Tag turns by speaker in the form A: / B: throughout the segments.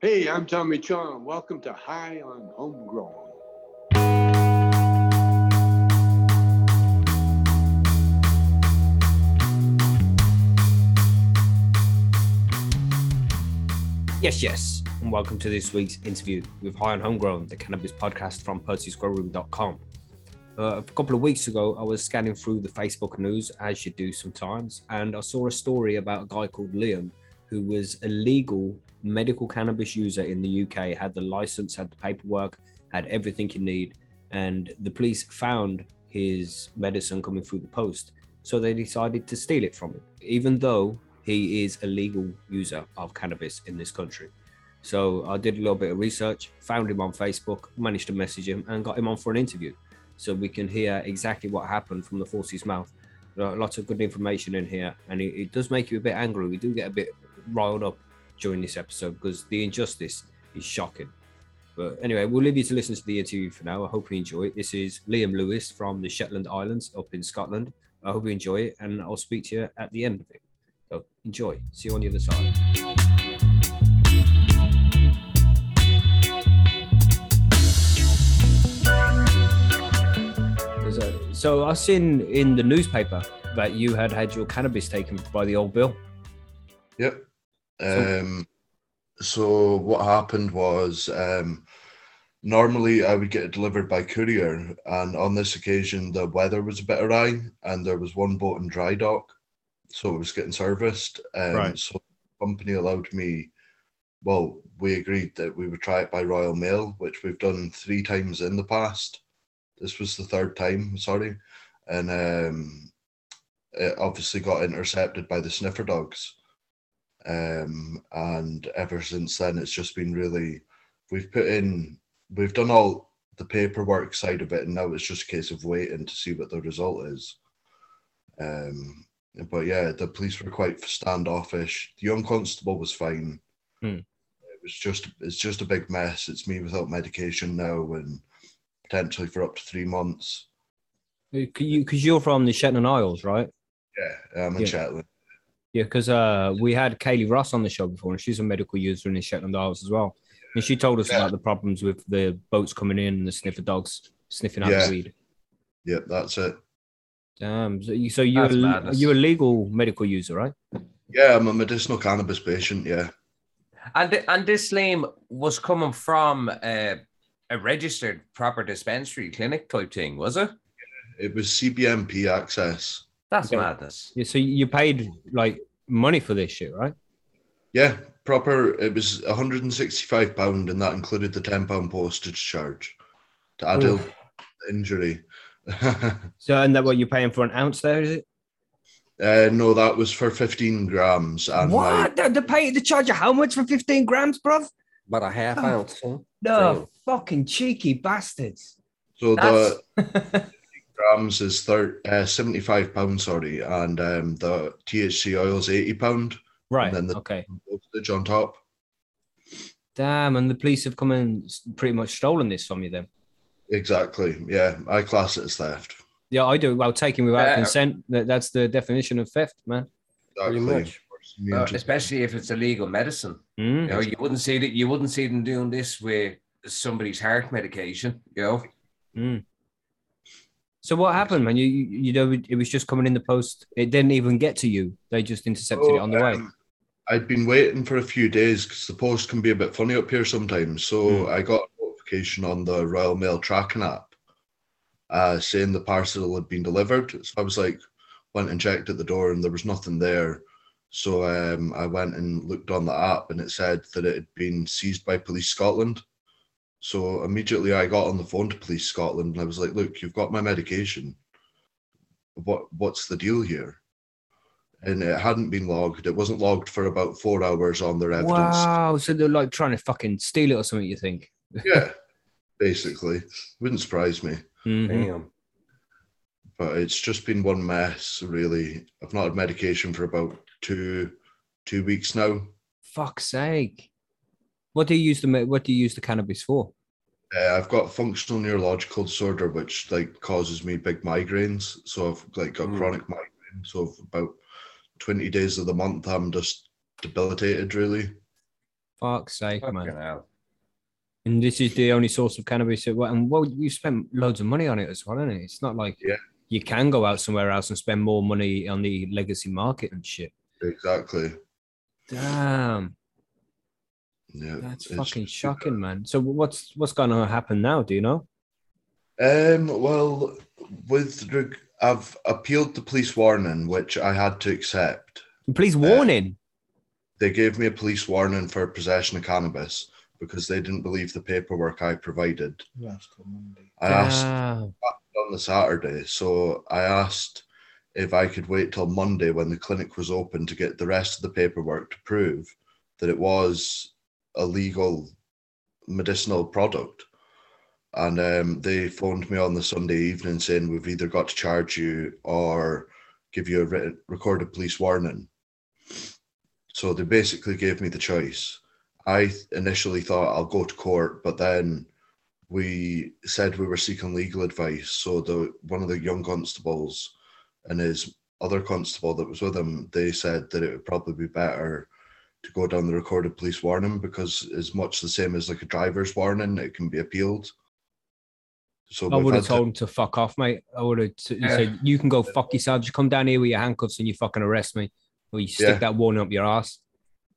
A: Hey, I'm Tommy Chong. Welcome to High on Homegrown.
B: Yes, yes, and welcome to this week's interview with High on Homegrown, the cannabis podcast from PercySquirrelroom.com. Uh, a couple of weeks ago, I was scanning through the Facebook news, as you do sometimes, and I saw a story about a guy called Liam who was a legal medical cannabis user in the UK, had the license, had the paperwork, had everything you need, and the police found his medicine coming through the post. So they decided to steal it from him, even though he is a legal user of cannabis in this country. So I did a little bit of research, found him on Facebook, managed to message him, and got him on for an interview. So we can hear exactly what happened from the horse's mouth. Lots of good information in here, and it, it does make you a bit angry. We do get a bit riled up during this episode because the injustice is shocking. But anyway, we'll leave you to listen to the interview for now. I hope you enjoy it. This is Liam Lewis from the Shetland Islands up in Scotland. I hope you enjoy it, and I'll speak to you at the end of it. So enjoy. See you on the other side. So- I seen in the newspaper that you had had your cannabis taken by the old bill.
C: Yep.
B: So-
C: Um, so what happened was um, normally I would get it delivered by courier, and on this occasion the weather was a bit awry, and there was one boat in dry dock, so it was getting serviced. Um,
B: Right.
C: So the company allowed me. Well, we agreed that we would try it by Royal Mail, which we've done three times in the past. This was the third time, sorry, and um, it obviously got intercepted by the sniffer dogs um, and ever since then it's just been really we've put in we've done all the paperwork side of it and now it's just a case of waiting to see what the result is um but yeah the police were quite standoffish the young constable was fine
B: Hmm.
C: it was just it's just a big mess it's me without medication now and potentially for up to three months
B: Because you, cause you're from the Shetland Isles, right?
C: yeah i'm in
B: Yeah.
C: Shetland
B: Yeah, because uh, we had Kaylee Ross on the show before, and she's a medical user in the Shetland Isles as well. And she told us
C: Yeah.
B: about the problems with the boats coming in and the sniffer dogs sniffing out
C: Yeah.
B: the weed.
C: yep that's it
B: Damn. So, you, so you're,
D: That's
B: a- you're a legal medical user, right?
C: yeah i'm a medicinal cannabis patient yeah
D: And th- and this Liam was coming from uh, a registered proper dispensary clinic type thing, was it?
C: it was cbmp access
D: That's
B: Yeah.
D: madness.
B: Yeah. So you paid like money for this shit, right?
C: Yeah, proper. It was 165 pound, and that included the 10 pound postage charge to add
B: Oof.
C: injury.
B: So and that what you're paying for an ounce there, is it?
C: uh, no, that was for 15 grams, and my
B: what? They, they pay the charge of how much for 15 grams, bruv?
E: About a half
B: Oh.
E: ounce. Huh?
B: No,
E: Damn.
B: fucking cheeky bastards.
C: so
D: That's
C: the grams is thir- uh, 75 pound, sorry, and um, the THC oil is 80 pound
B: right.
C: And then the-
B: okay.
C: postage on top.
B: Damn. And the police have come and pretty much stolen this from you then.
C: Exactly. Yeah, I class it as theft.
B: Yeah, I do. Well, taking without
D: Yeah.
B: consent. That, that's the definition of theft, man.
C: Exactly.
E: much.
D: Uh, especially if it's illegal medicine.
B: Mm.
D: You know, you wouldn't see that. You wouldn't see them doing this with somebody's heart medication. You know,
B: Mm. So what happened, man? You, you know it was just coming in the post. It didn't even get to you. They just intercepted it on the way.
C: um, I'd been waiting for a few days because the post can be a bit funny up here sometimes. So
B: Hmm.
C: I got a notification on the Royal Mail tracking app uh, saying the parcel had been delivered. So I was like, went and checked at the door and there was nothing there. So um, I went and looked on the app and it said that it had been seized by Police Scotland. So immediately I got on the phone to Police Scotland and I was like, look, you've got my medication. What what's the deal here? and it hadn't been logged. It wasn't logged for about four hours on their evidence.
B: Wow. So they're like trying to fucking steal it or something. You think?
C: Yeah, basically, wouldn't surprise me.
B: Mhm.
E: Damn.
C: But it's just been one mess, really. I've not had medication for about two two weeks now.
B: Fuck's sake. What do you use the What do you use the cannabis for?
C: Uh, I've got functional neurological disorder, which like causes me big migraines. So I've like got
E: Mm.
C: chronic migraine. So about twenty days of the month, I'm just debilitated. Really,
B: Fuck's sake,
D: Fucking
B: man.
D: hell.
B: And this is the only source of cannabis. And well, you spent loads of money on it as well, isn't it? It's not like
C: Yeah.
B: you can go out somewhere else and spend more money on the legacy market and shit.
C: Exactly.
B: Damn,
C: Yeah.
B: that's fucking shocking, man. So what's what's gonna happen now? Do you know?
C: Um, well, with reg- I've appealed the police warning, which I had to accept.
B: Police warning.
C: They gave me a police warning for possession of cannabis because they didn't believe the paperwork I provided.
E: Last till Monday.
C: I asked
B: Damn.
C: on the Saturday, so I asked if I could wait till Monday when the clinic was open to get the rest of the paperwork to prove that it was a legal medicinal product. And um, they phoned me on the Sunday evening saying we've either got to charge you or give you a written, recorded police warning. So they basically gave me the choice. I initially thought I'll go to court, but then we said we were seeking legal advice. So the one of the young constables and his other constable that was with him, they said that it would probably be better to go down the recorded police warning because it's much the same as like a driver's warning. It can be appealed. So
B: I would have
C: had to-
B: told him to fuck off, mate. I would have t-
D: Yeah.
B: said, "You can go fuck yourself. You come down here with your handcuffs and you fucking arrest me, or you stick
C: Yeah.
B: that warning up your ass."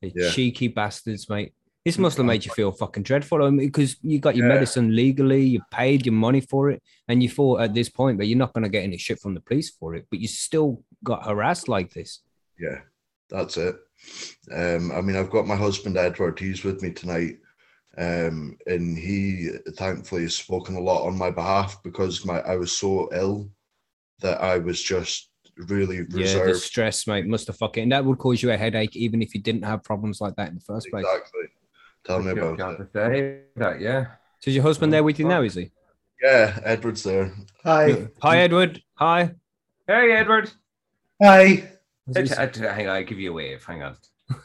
B: The
C: Yeah.
B: cheeky bastards, mate. This mm, must have made you feel fucking dreadful I mean, because you got your medicine legally, you paid your money for it, and you thought at this point, that you're not going to get any shit from the police for it, but you still got harassed like this.
C: yeah, that's it. Um, I mean, I've got my husband Edward. He's with me tonight, um, and he thankfully has spoken a lot on my behalf because my I was so ill that I was just really
B: Yeah, the
C: reserved.
B: stress, mate, must have fucking that would cause you a headache, even if you didn't have problems like that in the first place.
C: Exactly. Tell me
D: You've
C: about it.
D: to say that, yeah.
B: So is your husband there with you now? Is he?
C: Yeah, Edward's there.
E: Hi.
B: Hi, Edward. Hi.
D: Hey, Edward.
E: Hi.
D: I- I- hang on, I give you a wave. Hang on.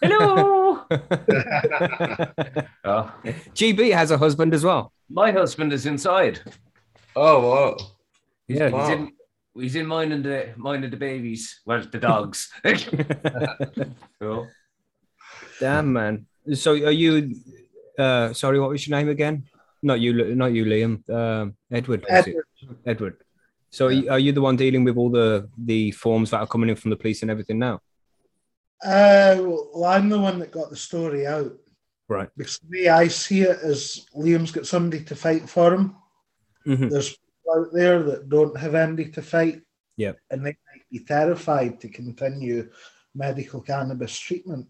D: Hello. oh,
B: GB has a husband as well.
D: my husband is inside.
C: Oh, wow.
B: Yeah.
D: He's in. He's in minding the minding the babies. Well, the dogs. cool.
B: Damn man. So are you? Uh, sorry, what was your name again? Not you, not you, Liam. Um, Edward.
E: Edward.
B: Edward. So are you- are you the one dealing with all the the forms that are coming in from the police and everything now?
E: Uh, well, I'm the one that got the story out.
B: Right.
E: Because the way I see it is Liam's got somebody to fight for him.
B: Mhm.
E: There's people out there that don't have anybody to fight.
B: Yep.
E: And they might be terrified to continue medical cannabis treatment.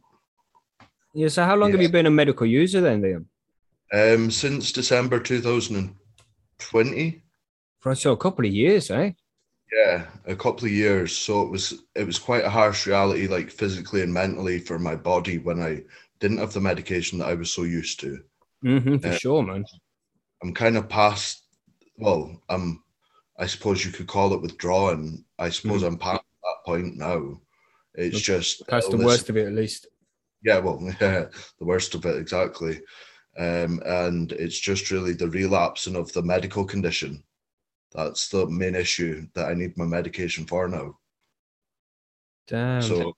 B: Yeah. So how long have you been a medical user then, Liam?
C: Um, since December 2020.
B: So a couple of years, eh?
C: Yeah, a couple of years. So it was it was quite a harsh reality, like physically and mentally, for my body when I didn't have the medication that I was so used to.
B: Mm-hmm, for
C: Yeah.
B: sure, man.
C: I'm kind of past. Well, I'm. I suppose you could call it withdrawing. I suppose I'm past that point now. It's just
B: That's the worst of it, at least.
C: Yeah, well, yeah, the worst of it exactly. Um, and it's just really the relapsing of the medical condition. That's the main issue that I need my medication for now.
B: Damn.
C: So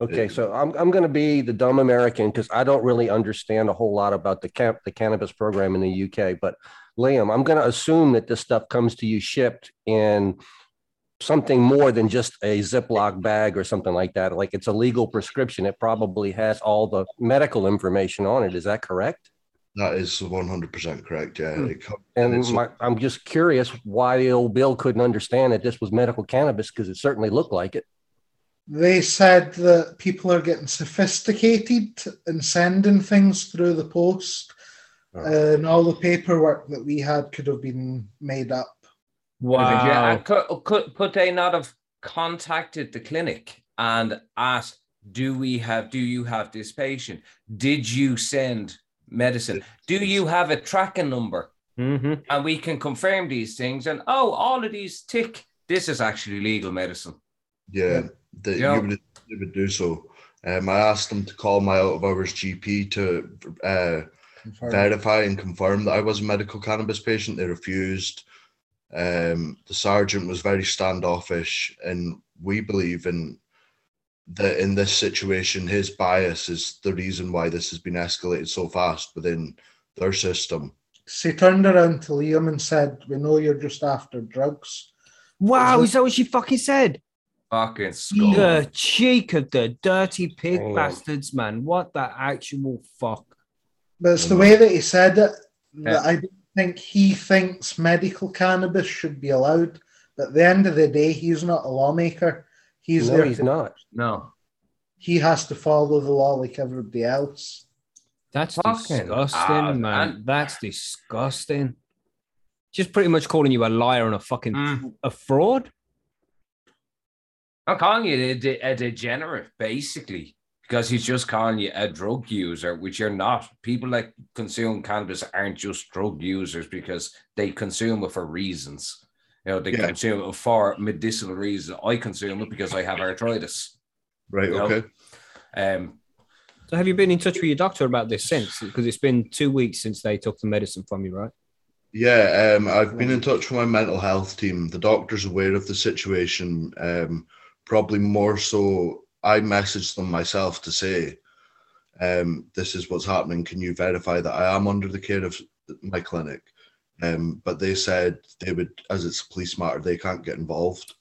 F: Okay,
C: It-
F: so I'm I'm going to be the dumb American because I don't really understand a whole lot about the camp the cannabis program in the UK. But Liam, I'm going to assume that this stuff comes to you shipped in something more than just a Ziploc bag or something like that. Like it's a legal prescription. It probably has all the medical information on it. Is that correct?
C: That is 100% correct. Yeah.
F: Hmm.
C: It co-
F: And
C: it's-
F: my, I'm just curious why the old Bill couldn't understand that this was medical cannabis because it certainly looked like it.
E: They said that people are getting sophisticated and sending things through the post,
C: Oh.
E: and all the paperwork that we had could have been made up.
B: wow.
D: Yeah, could, could, could they not have contacted the clinic and asked, do we have, do you have this patient? Did you send medicine? Do you have a tracking number?
B: hmm
D: And we can confirm these things. And oh, all of these tick. This is actually legal medicine.
C: yeah, that
D: Yeah.
C: you would, you would do so. Um, I asked them to call my out of hours GP to uh, verify and confirm that I was a medical cannabis patient. They refused. Um, the sergeant was very standoffish, and we believe in that in this situation, his bias is the reason why this has been escalated so fast within their system.
E: So he turned around to Liam and said, We know you're just after drugs.
B: Wow,
E: Is
B: is that what she fucking said?
D: Fucking skull.
B: The cheek of the dirty pig
F: Damn.
B: bastards, man. What the actual fuck?
E: But it's the way that he said it that I don't think he thinks medical cannabis should be allowed. But at the end of the day, he's not a lawmaker. He's
F: no,
E: there.
F: he's not.
D: No.
E: He has to follow the law like everybody else.
B: That's
D: Fucking
B: disgusting,
D: hell,
B: man.
D: man.
B: That's disgusting. Just pretty much calling you a liar and a fucking
D: Mm.
B: a fraud.
D: I'm calling you a, de- a degenerate, basically, because he's just calling you a drug user, which you're not. People that consume cannabis aren't just drug users because they consume it for reasons. You know, they
C: Yeah.
D: consume it for medicinal reasons. I consume it because I have arthritis.
C: Right.
D: Yep.
C: Okay.
D: Um,
B: So have you been in touch with your doctor about this since? Because it's been two weeks since they took the medicine from you, right?
C: Yeah, um, I've been in touch with my mental health team. The doctor's aware of the situation. Um, probably more so, I messaged them myself to say, um, "This is what's happening. Can you verify that I am under the care of my clinic?" Um, but they said they would, as it's a police matter, they can't get involved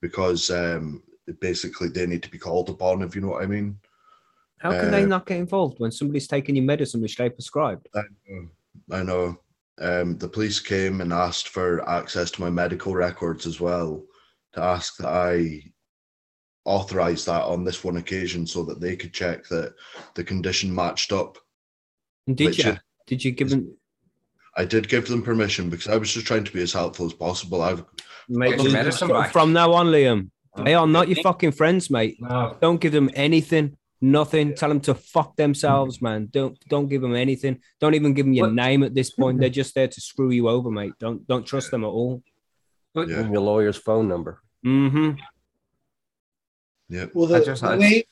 C: because um, basically they need to be called upon. If you know what I mean.
B: How can they
C: Uh,
B: not get involved when somebody's taking your medicine which they prescribed?
C: I know. I know. Um, the police came and asked for access to my medical records as well to ask that I authorize that on this one occasion so that they could check that the condition matched up.
B: And did you?
C: is-
B: Did you give them?
C: I did give them permission because I was just trying to be as helpful as possible. I've
B: Mate,
D: Get your medicine back.
B: From now on, Liam, they are not your fucking friends, mate.
D: no.
B: Don't give them anything, nothing. Tell them to fuck themselves, man. Don't don't give them anything. Don't even give them your
D: What?
B: name at this point. They're just there to screw you over, mate. Don't don't trust them at all.
D: But
C: Yeah.
F: Your lawyer's phone number.
B: Mm-hmm.
C: yeah.
E: Well,
D: I
E: the,
D: just
E: the
D: had-
E: way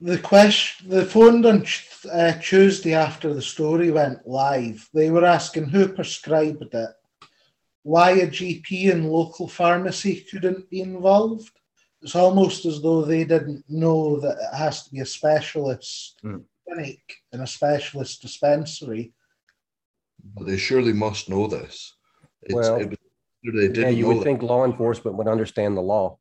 E: the question, the phone on uh, Tuesday after the story went live, they were asking who prescribed it, why a GP and local pharmacy couldn't be involved. It's almost as though they didn't know that it has to be a specialist
D: Mm.
E: clinic and a specialist dispensary.
C: But they surely must know this. It's,
F: Well,
C: it was, they didn't
F: Yeah, you
C: know
F: would
C: that.
F: think law enforcement would understand the law.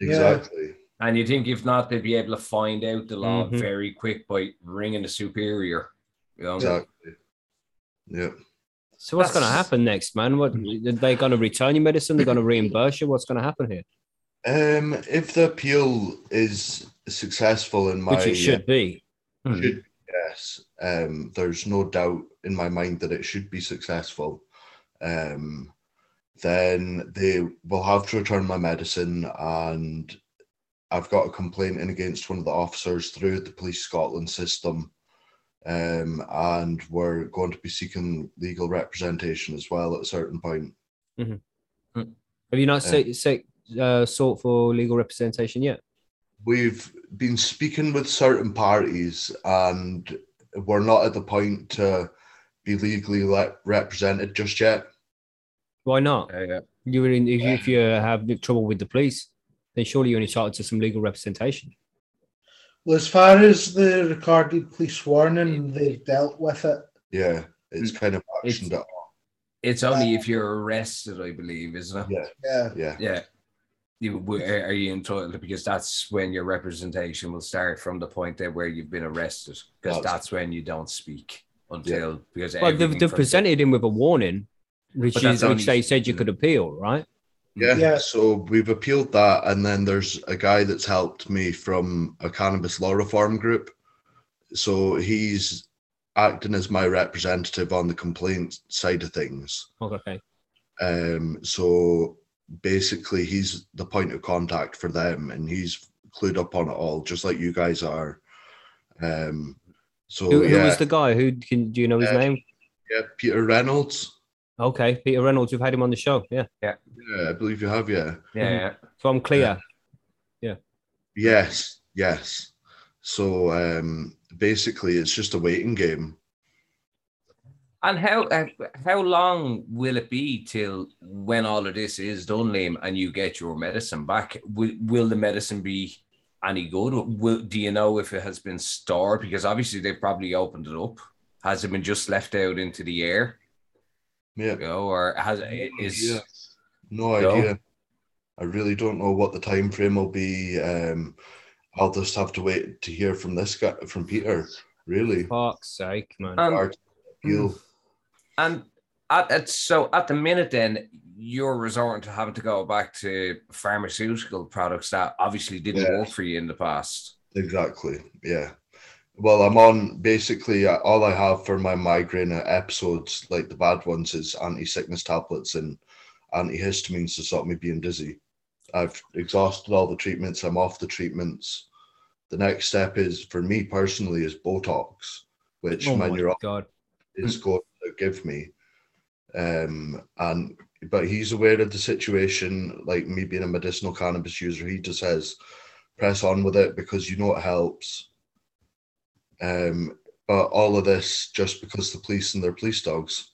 C: exactly.
D: And you think if not, they'd be able to find out the law
B: Mhm.
D: very quick by ringing the superior. You know?
C: Exactly. Yeah.
B: So what's going to happen next, man? What are they going to return your medicine? They're going to reimburse you. What's going to happen here?
C: Um, if the appeal is successful in my
B: Which it should be.
D: Hmm.
C: Yes. Um, there's no doubt in my mind that it should be successful. Um, then they will have to return my medicine, and I've got a complaint in against one of the officers through the Police Scotland system. Um, and we're going to be seeking legal representation as well at a certain point.
B: Have you not
C: Yeah.
B: sa- sa- uh, sought for legal representation yet?
C: We've been speaking with certain parties, and we're not at the point to be legally le- represented just yet.
B: Why not?
D: Yeah, yeah.
B: You were in, if, you- if you have trouble with the police, then surely you're entitled to some legal representation.
E: Well, as far as the recorded police warning, they've dealt with it.
C: Yeah, it's
D: Mm.
C: kind of
D: It's-
C: actioned. It.
D: It's only if you're arrested, I believe, isn't it?
C: Yeah,
E: Yeah.
C: yeah,
D: Yeah. You are you entitled because that's when your representation will start from the point there where you've been arrested because
C: That's-
D: that's when you don't speak until because
B: Well, they've, they've presented him with a warning, which is
D: that's
B: which they said you could appeal, right?
C: Yeah,
E: Yeah.
C: So we've appealed that, and then there's a guy that's helped me from a cannabis law reform group. So he's acting as my representative on the complaint side of things.
B: Okay.
C: Um, so basically, he's the point of contact for them, and he's clued up on it all, just like you guys are. Um, so
B: Who, who
C: yeah,
B: was the guy? Who can do you know his
C: Uh,
B: name?
C: yeah, Peter Reynolds.
B: Okay, Peter Reynolds. We've had him on the show. Yeah,
C: Yeah, yeah. I believe you have. Yeah.
D: yeah, yeah.
B: so I'm clear. Yeah.
C: Yes, yes. So um, basically, it's just a waiting game.
D: And how uh, how long will it be till when all of this is done, Liam, and you get your medicine back? Will, will the medicine be any good? Will, do you know if it has been stored? Because obviously they've probably opened it up. Has it been just left out into the air?
C: Yeah.
D: You know, or has it is
C: Yeah. No
D: No?
C: idea. I really don't know what the time frame will be. Um, I'll just have to wait to hear from this guy, from Peter. Really,
B: Fuck's sake, man.
D: Um,
C: Hard.
D: And at, at so at the minute, then you're resorting to having to go back to pharmaceutical products that obviously didn't
C: Yeah.
D: work for you in the past.
C: Exactly. Yeah. Well, I'm on basically uh, all I have for my migraine episodes, like the bad ones, is anti-sickness tablets and antihistamines to stop me being dizzy. I've exhausted all the treatments. I'm off the treatments. The next step is for me personally is Botox, which
B: oh
C: my
B: my
C: neurologist is going to give me. Um, and but he's aware of the situation, like me being a medicinal cannabis user. He just says, press on with it because you know it helps. Um, but all of this just because the police and their police dogs.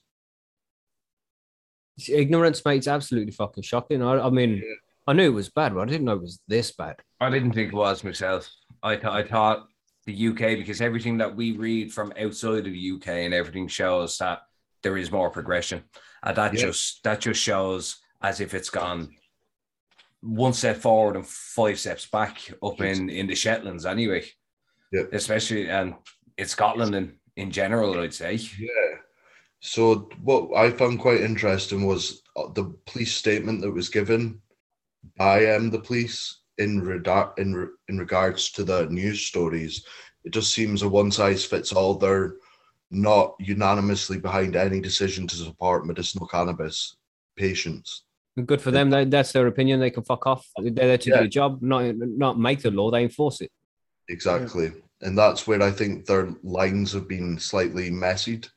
B: Ignorance, mate, it's absolutely fucking shocking. I, I mean,
C: Yeah.
B: I knew it was bad, but I didn't know it was this bad.
D: I didn't think it was myself. I th- I thought the UK because everything that we read from outside of the UK and everything shows that there is more progression, and that
C: Yeah.
D: just that just shows as if it's gone one step forward and five steps back up in in the Shetlands anyway.
C: Yeah.
D: especially and in Scotland and in general, I'd say.
C: Yeah. So what I found quite interesting was uh, the police statement that was given by um, the police in regard in re- in regards to the news stories. It just seems a one size fits all. They're not unanimously behind any decision to support medicinal cannabis patients.
B: Good for them. That's their opinion. They can fuck off. They're there to
C: Yeah.
B: do a job, not not make the law. They enforce it.
C: Exactly. And that's where I think their lines have been slightly messied.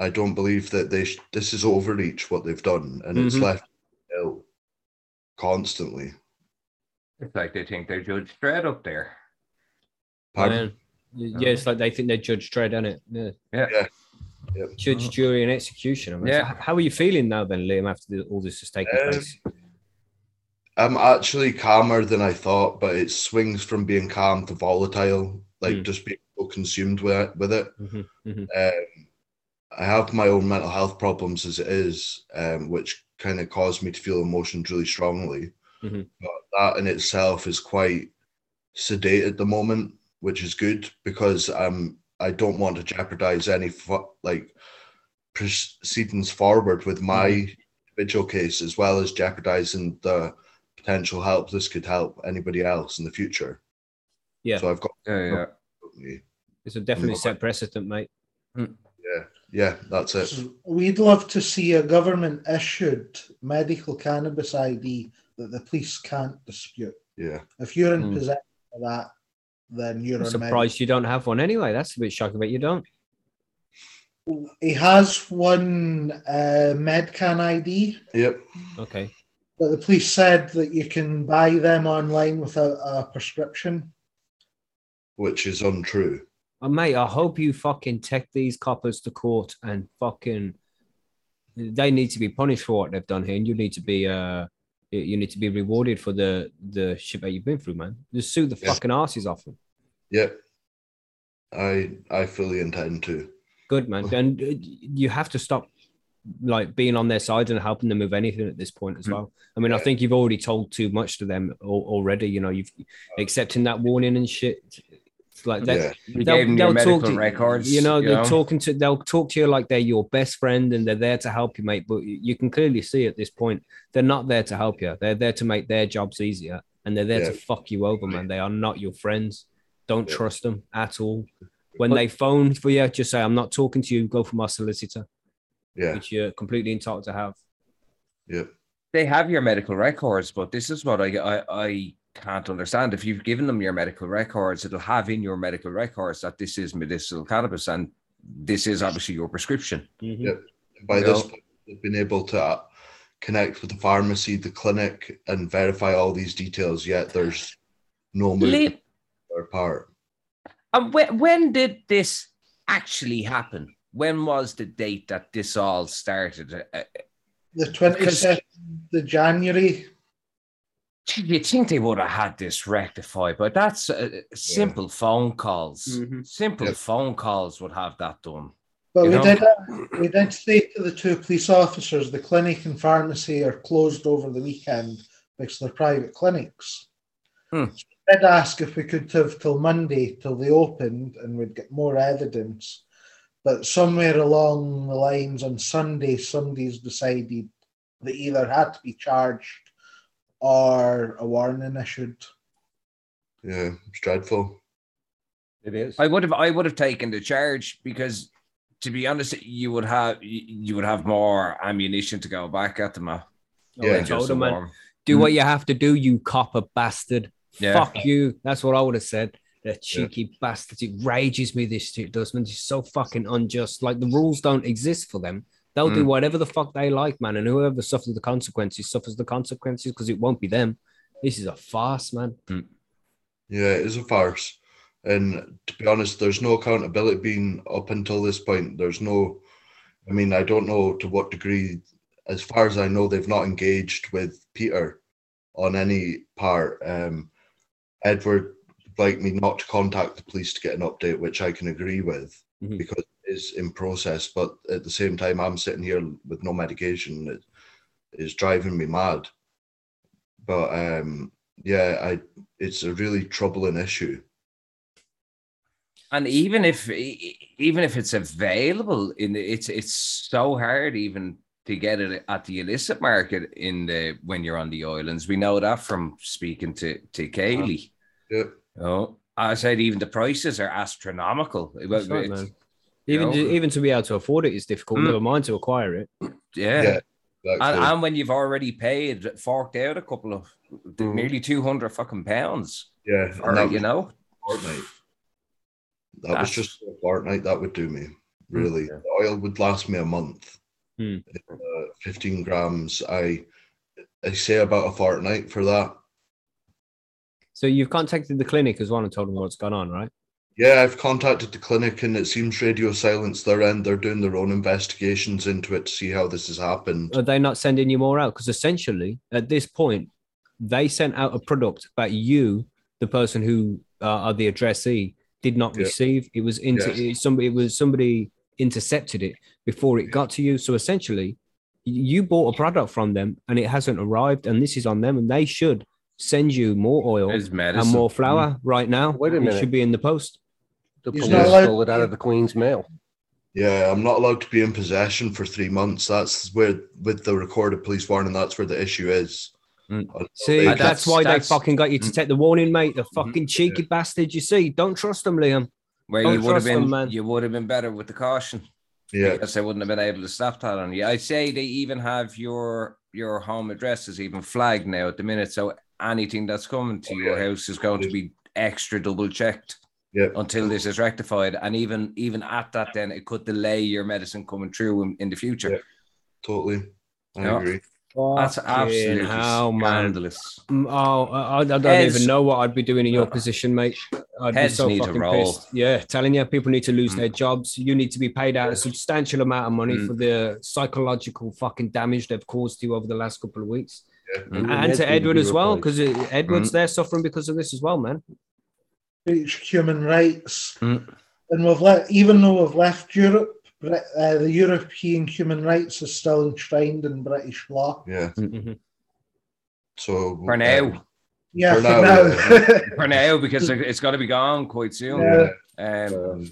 C: I don't believe that they sh- this is overreach what they've done, and it's
B: Mhm.
C: left ill constantly.
D: It's like they think they're Judge Dredd up there.
C: Pardon?
B: Man, yeah, it's like they think they're Judge Dredd, isn't it? Yeah.
D: Yeah.
C: Yeah. Yep.
B: Judge, jury, and execution. I mean,
D: Yeah.
B: how are you feeling now, then, Liam? After the, all this has taken
C: Um,
B: place,
C: I'm actually calmer than I thought, but it swings from being calm to volatile, like
B: Mm.
C: just being so consumed with it. With it.
B: Mhm, mhm.
C: Um, I have my own mental health problems as it is, um, which kind of caused me to feel emotions really strongly.
B: Mhm.
C: But that in itself is quite sedate at the moment, which is good because um, I don't want to jeopardize any like proceedings forward with my individual case, as well as jeopardizing the potential help this could help anybody else in the future.
B: Yeah.
C: So I've got
D: Yeah, yeah.
B: it's a definitely set precedent, mate.
C: yeah, yeah, that's it.
E: So we'd love to see a government issued medical cannabis ID that the police can't dispute.
C: Yeah.
E: If you're in
D: Hmm.
E: possession of that, then you're
B: I'm
E: on
B: surprised you don't have one anyway. That's a bit shocking, but you don't.
E: med- He has one uh, Medcan ID,
C: Yep.
B: Okay.
E: But the police said that you can buy them online without a prescription.
C: Which is untrue.
B: Uh, mate, I hope you fucking take these coppers to court and fucking. They need to be punished for what they've done here, and you need to be uh, you- you need to be rewarded for the the shit that you've been through, man. Just sue the
C: Yeah.
B: fucking asses off them.
C: Yep. I I fully intend to.
B: Good man, and uh, you have to stop like being on their side and helping them with anything at this point as
D: Mm.
B: well. I mean, I think you've already told too much to them already. You know, you've accepting that warning and shit. It's like that.
C: Yeah.
B: They'll-
D: gave
B: they'll talk to-
D: records.
B: You know, they're talking to they'll talk to you like they're your best friend and they're there to help you, mate. But you can clearly see at this point they're not there to help you. They're there to make their jobs easier and they're there to fuck you over, man. They are not your friends. Don't
C: Yeah.
B: trust them at all. When
D: But-
B: they phone for you, just say, I'm not talking to you, go for my solicitor,
C: Yeah.
B: which you're completely entitled to have.
C: Yeah.
D: they have your medical records, but this is what I, I I can't understand. If you've given them your medical records, it'll have in your medical records that this is medicinal cannabis and this is obviously your prescription.
C: Yeah. By
D: You
C: this
D: know?
C: point, they've been able to uh, connect with the pharmacy, the clinic, and verify all these details. Yet there's no movement
D: Lee,
C: on their part.
D: and when, when did this actually happen? When was the date that this all started? Uh, uh,
E: The 22nd of January,
D: Gee, You'd think they would have had this rectified, but that's uh, simple phone calls.
B: Mhm.
D: Simple
C: Yeah.
D: phone calls would have that done.
E: But we
D: know?
E: did we did say to the two police officers the clinic and pharmacy are closed over the weekend because they're private clinics.
D: Hmm.
E: So we did ask if we could have till Monday till they opened and we'd get more evidence. But somewhere along the lines on Sunday, somebody's decided they either had to be charged or a warning issued.
C: Yeah, it's dreadful.
F: It is.
D: I would have I would have taken the charge because to be honest, you would have you you would have more ammunition to go back at them. uh,
C: Yeah.
D: just a
B: them, man.
D: warm.
B: Do what you have to do, you copper bastard.
D: Yeah.
B: Fuck you. That's what I would have said. The cheeky bastards. It rages me. This shit does, man. It's so fucking unjust. Like the rules don't exist for them. They'll do
D: Mm.
B: whatever the fuck they like, man. And whoever suffers the consequences suffers the consequences because it won't be them. This is a farce, man.
C: Yeah, it is a farce. And to be honest, there's no accountability being up until this point. There's no, I mean, I don't know to what degree, as far as I know, they've not engaged with Peter on any part. Um, Edward like me not to contact the police to get an update, which I can agree with
B: Mhm.
C: because it is in process. But at the same time, I'm sitting here with no medication. It is driving me mad. But um, yeah, I it's a really troubling issue.
D: And even if even if it's available in the, it's it's so hard even to get it at the illicit market in the when you're on the islands. We know that from speaking to to Kaylee.
C: Yeah,
D: Oh, I said even the prices are astronomical. It-
B: That's right,
D: it's-
B: Even
D: know?
B: to, even to be able to afford it is difficult.
D: Mm.
B: Never mind to acquire it.
D: yeah.
C: Yeah.
D: And, and when you've already paid, forked out a couple of
F: Mm.
D: nearly 200 fucking pounds
C: yeah,
D: for
C: that
D: you
C: was
D: know?
C: a fortnight. That
D: That's-
C: was just for a fortnight. That would do me really.
F: Yeah.
C: The oil would last me a month.
B: Hmm.
C: Uh, Fifteen grams. I I say about a fortnight for that.
B: So you've contacted the clinic as well and told them what's gone on, right?
C: Yeah, I've contacted the clinic and it seems radio silence their end. They're doing their own investigations into it to see how this has happened.
B: Are they not sending you more out? Because essentially, at this point, they sent out a product that you, the person who uh, are the addressee, did not
C: Yeah.
B: receive. It was inter-
C: Yes.
B: it- somebody. It was somebody intercepted it before it got to you. So essentially, you bought a product from them and it hasn't arrived, and this is on them, and they should send you more oil and more flour right now.
F: Wait a
B: It
F: minute.
B: should be in the post.
F: The
E: He's
F: police
E: not allowed-
F: stole it out of the Queen's mail.
C: Yeah, I'm not allowed to be in possession for three months. That's where, with the recorded police warning, that's where the issue is.
D: Mm.
B: See, that's,
D: that's-
B: why
D: that's-
B: they fucking got you to
D: Mm.
B: take the warning, mate. The
D: Mhm.
B: fucking cheeky bastard. You see, don't trust them, Liam.
D: Where
B: Don't
D: you would have
B: trust them,
D: been,
B: man.
D: you would have been better with the caution.
C: yeah,
D: because they wouldn't have been able to stop that on you. I say they even have your your home address is even flagged now at the minute, so anything that's coming to
C: Oh,
D: your
C: yeah.
D: house is going to be extra double checked
C: yeah,
D: until this is rectified. And even even at that, then it could delay your medicine coming through in, in the future.
C: Yeah. totally. I
D: Yeah.
C: agree.
D: That's absolutely
B: hell, man.
D: scandalous.
B: Mm, Oh, I, I don't
D: Heads-
B: even know what I'd be doing in your position, mate. I'd
D: Heads
B: be so
D: need to
B: fucking
D: roll.
B: pissed. Yeah, telling you, people need to lose
D: Mm.
B: their jobs. You need to be paid out a substantial amount of money
D: Mm.
B: for the psychological fucking damage they've caused you over the last couple of weeks,
D: Mm.
B: and to Edward as well, because Edward's there suffering because of this as well, man.
E: Breach human rights.
D: Mm.
E: And we've let, even though we've left Europe, uh, the European human rights is still enshrined in British law.
C: Yeah.
B: Mhm.
C: So
D: For now,
E: Yeah,
C: For
E: for,
C: now,
E: now.
D: for now, because it- it's got to be gone quite soon.
E: Yeah.
D: Um,
C: um,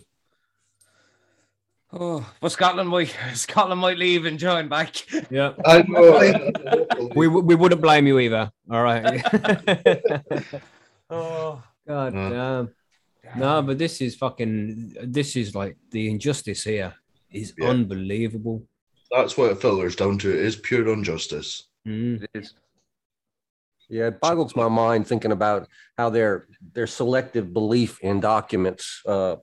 D: oh, but Scotland might Scotland might leave and join back.
B: Yeah,
C: I know.
B: we we wouldn't blame you either. All right.
D: Oh,
B: God damn. No, but this is fucking. This is like the injustice here is
C: Yeah.
B: unbelievable.
C: That's what it filters down to. It is pure injustice.
B: Mm.
D: it is.
F: Yeah, it boggles my mind thinking about how their their selective belief in documents. Uh,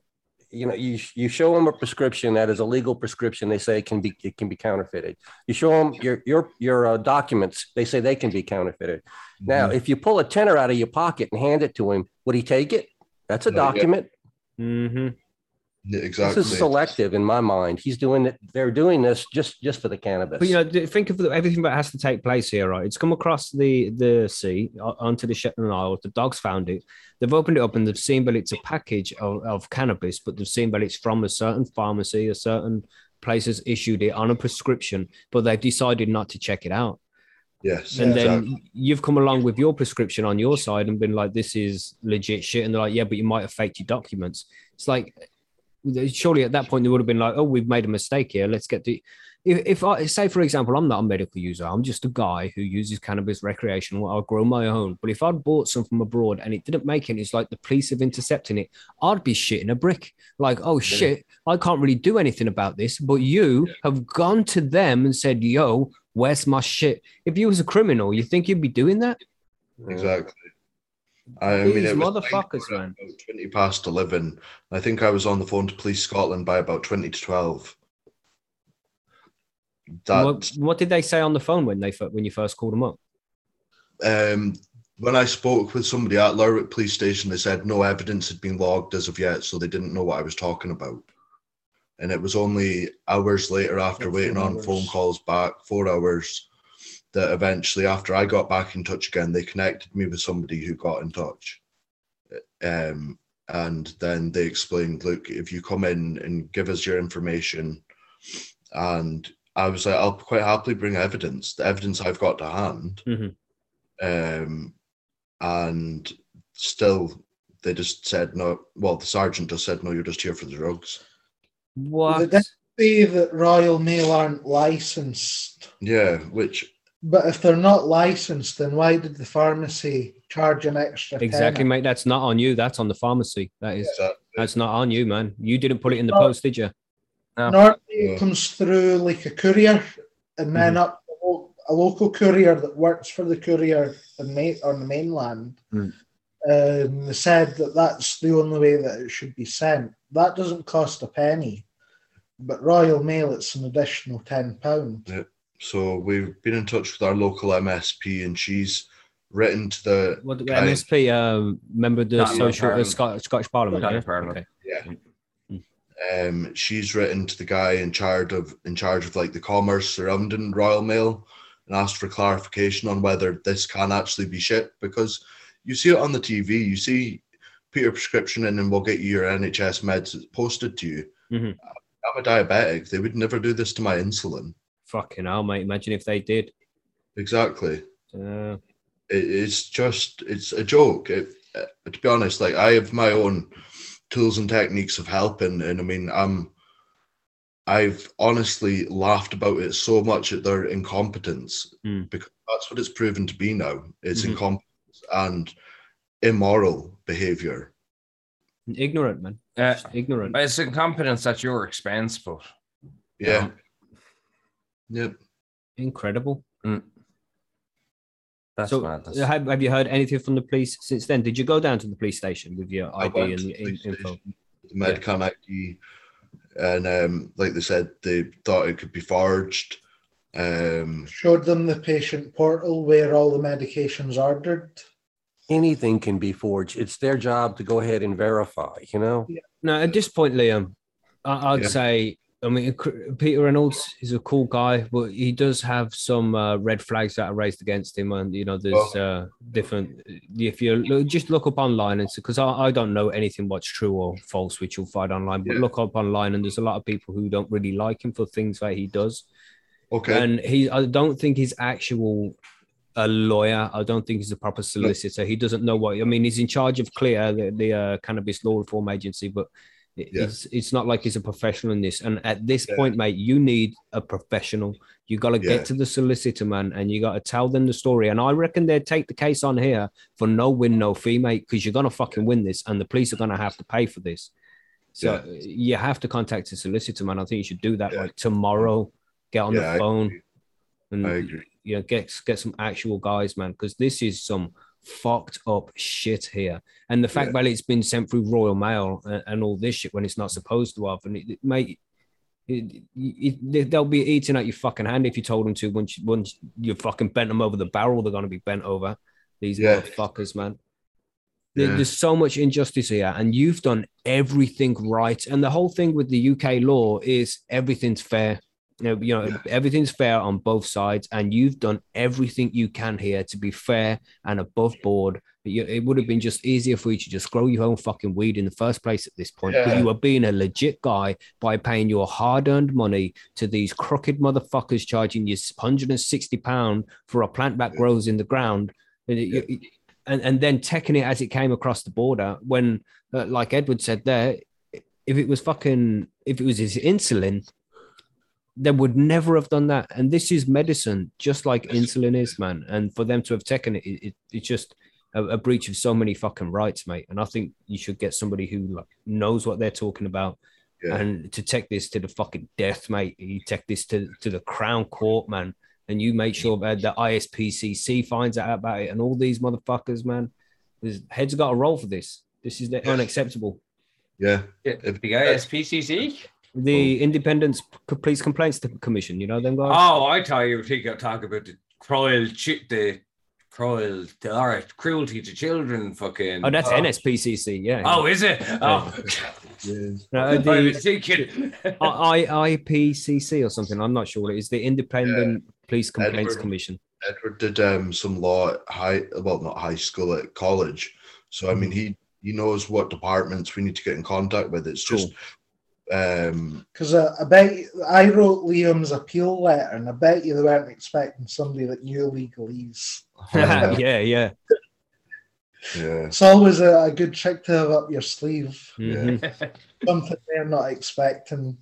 F: you know, you you show them a prescription that is a legal prescription. They say it can be it can be counterfeited. You show them your your your uh, documents. They say they can be counterfeited. Now, if you pull a tenner out of your pocket and hand it to him, would he take it? That's a document.
C: Yeah, exactly.
F: This is selective in my mind. He's doing it. They're doing this just just for the cannabis.
B: But you know, think of the, everything that has to take place here, right? It's come across the the sea onto the Shetland Isles. The dogs found it. They've opened it up and they've seen that it's a package of, of cannabis, but they've seen that it's from a certain pharmacy, a certain place has issued it on a prescription, but they've decided not to check it out.
C: yes.
B: And then
C: exactly.
B: you've come along with your prescription on your side and been like, this is legit shit. And they're like, yeah, but you might have faked your documents. It's like, surely at that point, they would have been like, oh, we've made a mistake here. Let's get the. If, if I say, for example, I'm not a medical user, I'm just a guy who uses cannabis recreational. I'll grow my own. But if I'd bought some from abroad and it didn't make it, it's like the police have intercepting it, I'd be shitting a brick. Like, oh shit, I can't really do anything about this. But you have gone to them and said, yo, where's my shit? If you was a criminal, you think you'd be doing that?
C: Exactly. I
B: These
C: mean, it was
B: motherfuckers,
C: like
B: man.
C: About Twenty past eleven. I think I was on the phone to Police Scotland by about twenty to twelve. That
B: What, what did they say on the phone when they when you first called them up?
C: um, when I spoke with somebody at Lerwick Police Station, they said no evidence had been logged as of yet, so they didn't know what I was talking about. And it was only hours later, after
E: Yeah,
C: waiting on
E: hours.
C: phone calls back, four hours, that eventually, after I got back in touch again, they connected me with somebody who got in touch. Um, and then they explained, look, if you come in and give us your information, and I was like, I'll quite happily bring evidence, the evidence I've got to hand.
B: Mhm.
C: Um, and still, they just said no. Well, the sergeant just said no. You're just here for the drugs.
B: What?
E: did- Say that Royal Mail aren't licensed,
C: Yeah, which
E: but if they're not licensed, then why did the pharmacy charge an extra?
B: Exactly,
E: tenner?
B: mate. That's not on you. That's on the pharmacy. That is.
C: exactly.
B: That's not on you, man. You didn't put it in the post, did you?
E: Normally
C: Yeah.
E: it comes through like a courier, and then
B: Mm-hmm.
E: up a local courier that works for the courier on, the mainland.
B: Mm.
E: Um, they said that that's the only way that it should be sent. That doesn't cost a penny, but Royal Mail it's an additional ten pound.
C: So we've been in touch with our local MSP, and she's written to the
B: What
C: guy-
B: MSP? Um, member of the
D: Scotland
B: social uh,
D: Parliament.
B: Scot- Scottish Parliament.
D: Scottish
B: yeah?
D: Parliament.
B: Okay.
C: Yeah.
B: Mm.
C: Um, she's written to the guy in charge of in charge of like the commerce surrounding Royal Mail and asked for clarification on whether this can actually be shipped because you see it on the TV, you see put your prescription in and we'll get you your NHS meds posted to you.
B: Mhm.
C: I'm a diabetic. They would never do this to my insulin.
B: Fucking hell, mate. Imagine if they did.
C: Exactly.
B: Uh,
C: it, it's just it's a joke. It, uh, to be honest, like I have my own tools and techniques of helping, and I mean, I'm I've honestly laughed about it so much at their incompetence
B: Mm.
C: because that's what it's proven to be now. It's
B: Mhm.
C: incompetence and immoral behavior.
B: ignorant, man.
D: Uh,
B: Just ignorant.
D: It's incompetence at your expense, but
C: Yeah. Yep.
B: Incredible.
D: that's
B: so,
D: madness.
B: have, have you heard anything from the police since then? Did you go down to the police station with your
C: I
B: ID
C: went
B: and
C: to the
B: in-
C: police
B: info?
C: station, the Medicam ID, and um, like they said, they thought it could be forged. Um,
E: Showed them the patient portal where all the medications ordered.
F: Anything can be forged. It's their job to go ahead and verify. You know.
B: No, at this point, Liam, I, I'd
C: Yeah.
B: say, I mean, Peter Reynolds is a cool guy, but he does have some uh, red flags that are raised against him. And, you know, there's uh, different, if you look, just look up online, and because I, I don't know anything what's true or false, which you'll find online, but
C: Yeah.
B: look up online, and there's a lot of people who don't really like him for things that he does.
C: okay.
B: And he, I don't think he's actual a lawyer. I don't think he's a proper solicitor. He doesn't know what. I mean, he's in charge of Clear, the, the uh, cannabis law reform agency, but
C: Yeah.
B: it's it's not like he's a professional in this. And at this
C: Yeah.
B: point, mate, you need a professional. You got to
C: Yeah.
B: get to the solicitor, man, and you got to tell them the story. And I reckon they'd take the case on here for no win, no fee, mate, because you're gonna fucking win this, and the police are gonna have to pay for this. So you have to contact a solicitor, man. I think you should do that like tomorrow. Get on the
C: I
B: phone
C: agree.
B: and
C: I agree.
B: you know, get get some actual guys, man, because this is some fucked up shit here. And the fact
C: Yeah.
B: that it's been sent through Royal Mail and, and all this shit when it's not supposed to have, and it, it mate, it, it, they'll be eating at your fucking hand if you told them to. Once you, once you fucking bent them over the barrel, they're gonna be bent over. These
C: Yeah.
B: motherfuckers, man.
C: Yeah.
B: There's so much injustice here, and you've done everything right. And the whole thing with the UK law is everything's fair. You know, you know
C: Yeah.
B: everything's fair on both sides, and you've done everything you can here to be fair and above board. You- It would have been just easier for you to just grow your own fucking weed in the first place at this point. But
C: Yeah.
B: you are being a legit guy by paying your hard-earned money to these crooked motherfuckers charging you 160 pound for a plant that grows in the ground. And it-
C: Yeah.
B: it- and and then taking it as it came across the border when uh, like edward said there if it was fucking if it was his insulin they would never have done that and this is medicine just like insulin is man and for them to have taken it, it, it it's just a, a breach of so many fucking rights mate and i think you should get somebody who like knows what they're talking about
C: Yeah.
B: and to take this to the fucking death mate you take this to to the crown court man and you make sure that the ISPCC finds out about it, and all these motherfuckers, man, his heads got a roll for this. This is unacceptable.
C: Yeah.
D: The
C: If-
D: the ISPCC?
B: The Independence Police Complaints Commission, you know them guys.
D: Oh, I thought you were thinking talking about the cruel, chi- the cruel, the all right, cruelty to children, fucking.
B: Oh, that's
D: oh.
B: NSPCC, yeah.
D: Oh, is it? Oh,
C: Yeah.
B: No,
D: I
B: the
D: was thinking.
B: I- I- IPCC or something. I'm not sure what it is. The Independent Police Complaints
C: Edward.
B: Commission.
C: Edward did um, some law at high, well, not high school, at college. So I mean, he he knows what departments we need to get in contact with. It's just, um,
E: Because I, I bet you- I wrote Liam's appeal letter, and I bet you they weren't expecting somebody that knew legalese.
C: Yeah.
B: yeah, yeah.
C: yeah,
E: It's always a, a good trick to have up your sleeve.
B: Mhm.
E: Something they're not expecting.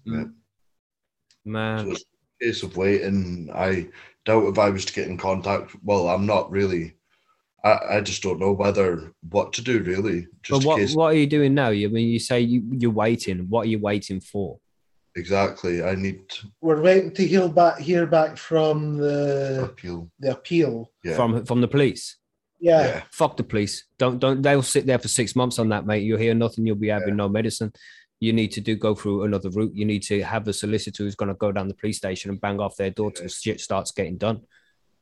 B: Man.
C: So it's a case of waiting. I doubt if I was to get in contact. Well, I'm not really. I, I just don't know whether what to do really.
B: But what,
C: case.
B: what are you doing now? You I mean you say you, you're waiting. What are you waiting for?
C: Exactly. I need
E: We're waiting to hear back, hear back from the
C: appeal.
E: the appeal.
C: Yeah.
B: From from the police?
E: Yeah,
C: yeah.
B: Fuck the police. Don't don't they'll sit there for six months on that, mate. You'll hear nothing, you'll be having
C: Yeah.
B: no medicine. You need to do go through another route. You need to have a solicitor who's gonna go down the police station and bang off their door till shit starts getting done.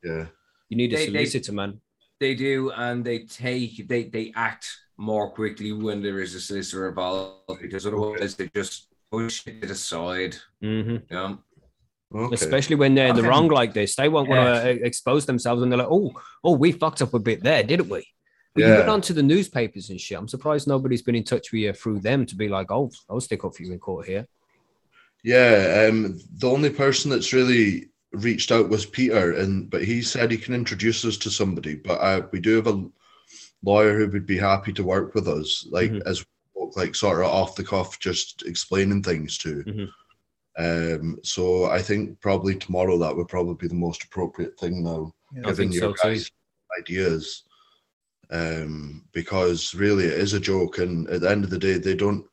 C: Yeah.
B: You need a
D: They- they-
B: solicitor, man.
D: They do, and they take they they act more quickly when there is a solicitor involved because otherwise they just push it aside.
B: hmm
D: You know?
C: Okay.
B: Especially when they're in the
D: Okay.
B: wrong like this. They won't want to expose themselves and they're like, oh, oh, we fucked up a bit there, didn't we? But you
C: Yeah.
B: get onto the newspapers and shit. I'm surprised nobody's been in touch with you through them to be like, oh, I'll stick up for you in court here.
C: Yeah, um, the only person that's really reached out was Peter, and but he said he can introduce us to somebody. But uh, we do have a lawyer who would be happy to work with us, like
B: Mhm.
C: as like sort of off the cuff, just explaining things to.
B: Mhm.
C: Um, so I think probably tomorrow that would probably be the most appropriate thing now,
E: Yeah.
B: I
C: given your
B: so too.
C: guys' ideas. Um, because really it is a joke, and at the end of the day, they don't.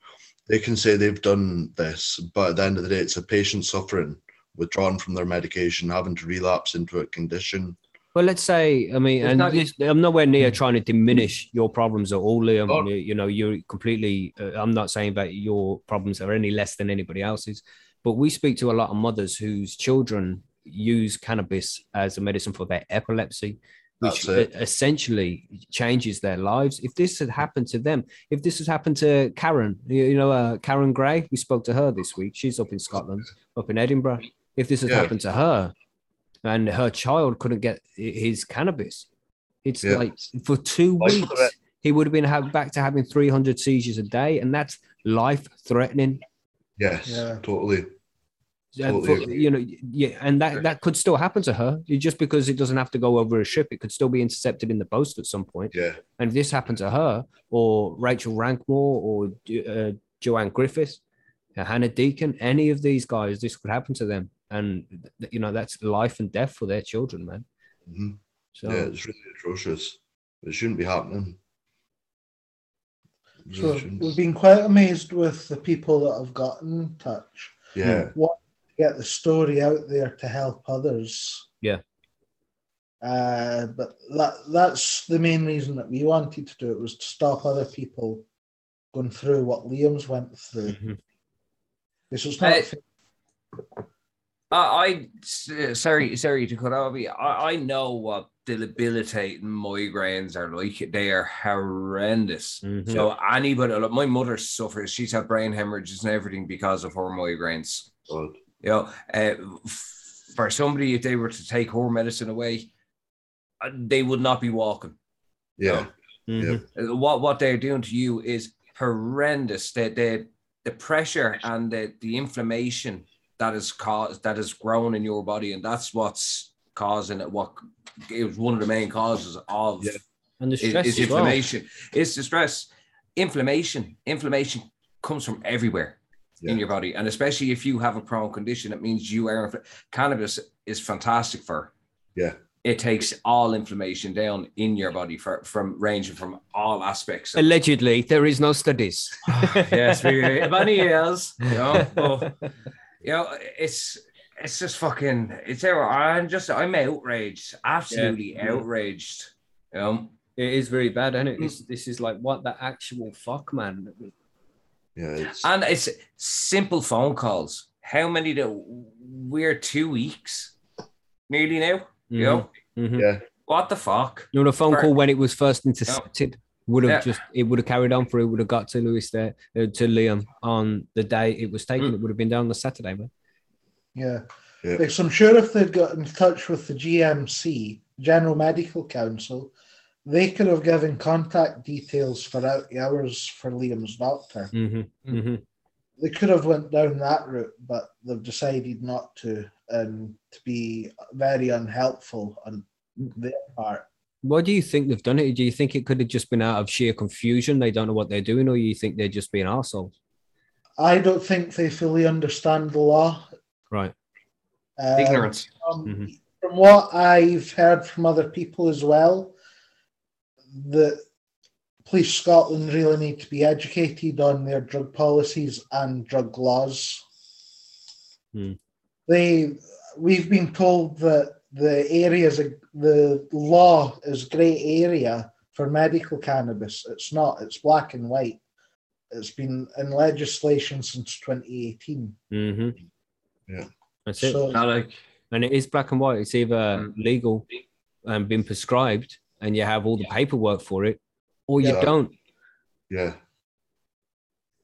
C: They can say they've done this, but at the end of the day, it's a patient suffering, withdrawn from their medication, having to relapse into a condition.
B: Well, let's say, I mean,
D: It's
B: and
D: not-
B: this, I'm nowhere near trying to diminish your problems at all, Liam.
C: Oh.
B: You, you know, you're completely, uh, I'm not saying that your problems are any less than anybody else's, but we speak to a lot of mothers whose children use cannabis as a medicine for their epilepsy, which
C: That's it.
B: essentially changes their lives. If this had happened to them, if this had happened to Karen, you you know, uh, Karen Gray, we spoke to her this week. She's up in Scotland, up in Edinburgh. If this had
C: Yeah.
B: happened to her, and her child couldn't get his cannabis. It's
C: Yeah.
B: like for two
C: Life
B: weeks
C: threat.
B: he would have been ha- back to having 300 seizures a day, and that's life threatening.
C: Yes,
E: Yeah.
C: totally.
B: And
C: Totally
B: for- you know, yeah, and that that could still happen to her. Just because it doesn't have to go over a ship, it could still be intercepted in the post at some point.
C: Yeah,
B: And if this happened to her, or Rachel Rankmore, or uh, Joanne Griffiths, Hannah Deacon, any of these guys, this could happen to them, and th- you know that's life and death for their children, man.
C: Mhm.
B: So
C: yeah, it's really atrocious. It shouldn't be happening. Really
E: So
C: shouldn't.
E: we've been quite amazed with the people that have gotten in touch.
C: yeah, what
E: Get the story out there to help others.
B: Yeah.
E: Uh, but that that's the main reason that we wanted to do it was to stop other people going through what Liam's went through.
B: Mhm.
E: This was not
D: Uh, I, I s- sorry, sorry to cut off you. I, I know what debilitating migraines are like. They are horrendous.
B: Mhm.
D: So anybody, like my mother suffers. She's had brain hemorrhages and everything because of her migraines.
C: God.
D: You know, uh, for somebody, if they were to take her medicine away, uh, they would not be walking.
C: Yeah.
B: Mhm.
D: Uh, What what they're doing to you is horrendous. The the, the pressure and the, the inflammation that is caused that is grown in your body, and that's what's causing it. What it was one of the main causes of
C: Yeah.
B: And the stress
D: is
B: as well.
D: inflammation. It's the stress. Inflammation. Inflammation comes from everywhere in your body, and especially if you have a prone condition, it means you are. infl- Cannabis is fantastic for.
C: Yeah.
D: It takes all inflammation down in your body for, from ranging from all aspects. of-
B: Allegedly, there is no studies.
D: yes, we many years. You know, but, you know, it's it's just fucking. It's I'm just I'm outraged, absolutely
B: Yeah. Mm.
D: outraged. You know,
B: It is very bad, isn't it? Mm. This, this is like what the actual fuck, man.
C: Yeah. It's,
D: and it's simple phone calls. How many do we're two weeks nearly now? You know,
B: Mhm.
C: yeah.
D: what the fuck?
B: You know, the phone
D: Right.
B: call when it was first intercepted would have
D: Yeah.
B: just it would have carried on through. It would have got to Lewis there uh, to Liam on the day it was taken.
D: Mm.
B: It would have been down on the Saturday, man.
E: Yeah.
C: Yeah.
E: Like, so I'm sure if they'd got in touch with the GMC, General Medical Council, they could have given contact details for out the hours for Liam's doctor.
B: Mm-hmm. Mm-hmm.
E: They could have went down that route, but they've decided not to, and to be very unhelpful on their part.
B: Why do you think they've done it? Do you think it could have just been out of sheer confusion? They don't know what they're doing, or you think they're just being assholes?
E: I don't think they fully understand the law.
B: Right.
E: Um,
D: Ignorance.
E: Um,
B: Mhm.
E: From what I've heard from other people as well, that Police Scotland really need to be educated on their drug policies and drug laws.
B: Hmm.
E: They, we've been told that the areas, the law is grey area for medical cannabis. It's not. It's black and white. It's been in legislation since 2018.
B: Mm-hmm.
C: Yeah.
B: That's it.
E: So
D: Not like
B: and it is black and white. It's either
D: Mm.
B: legal and been prescribed, and you have all the paperwork for it, or you
C: Yeah.
B: don't.
C: yeah.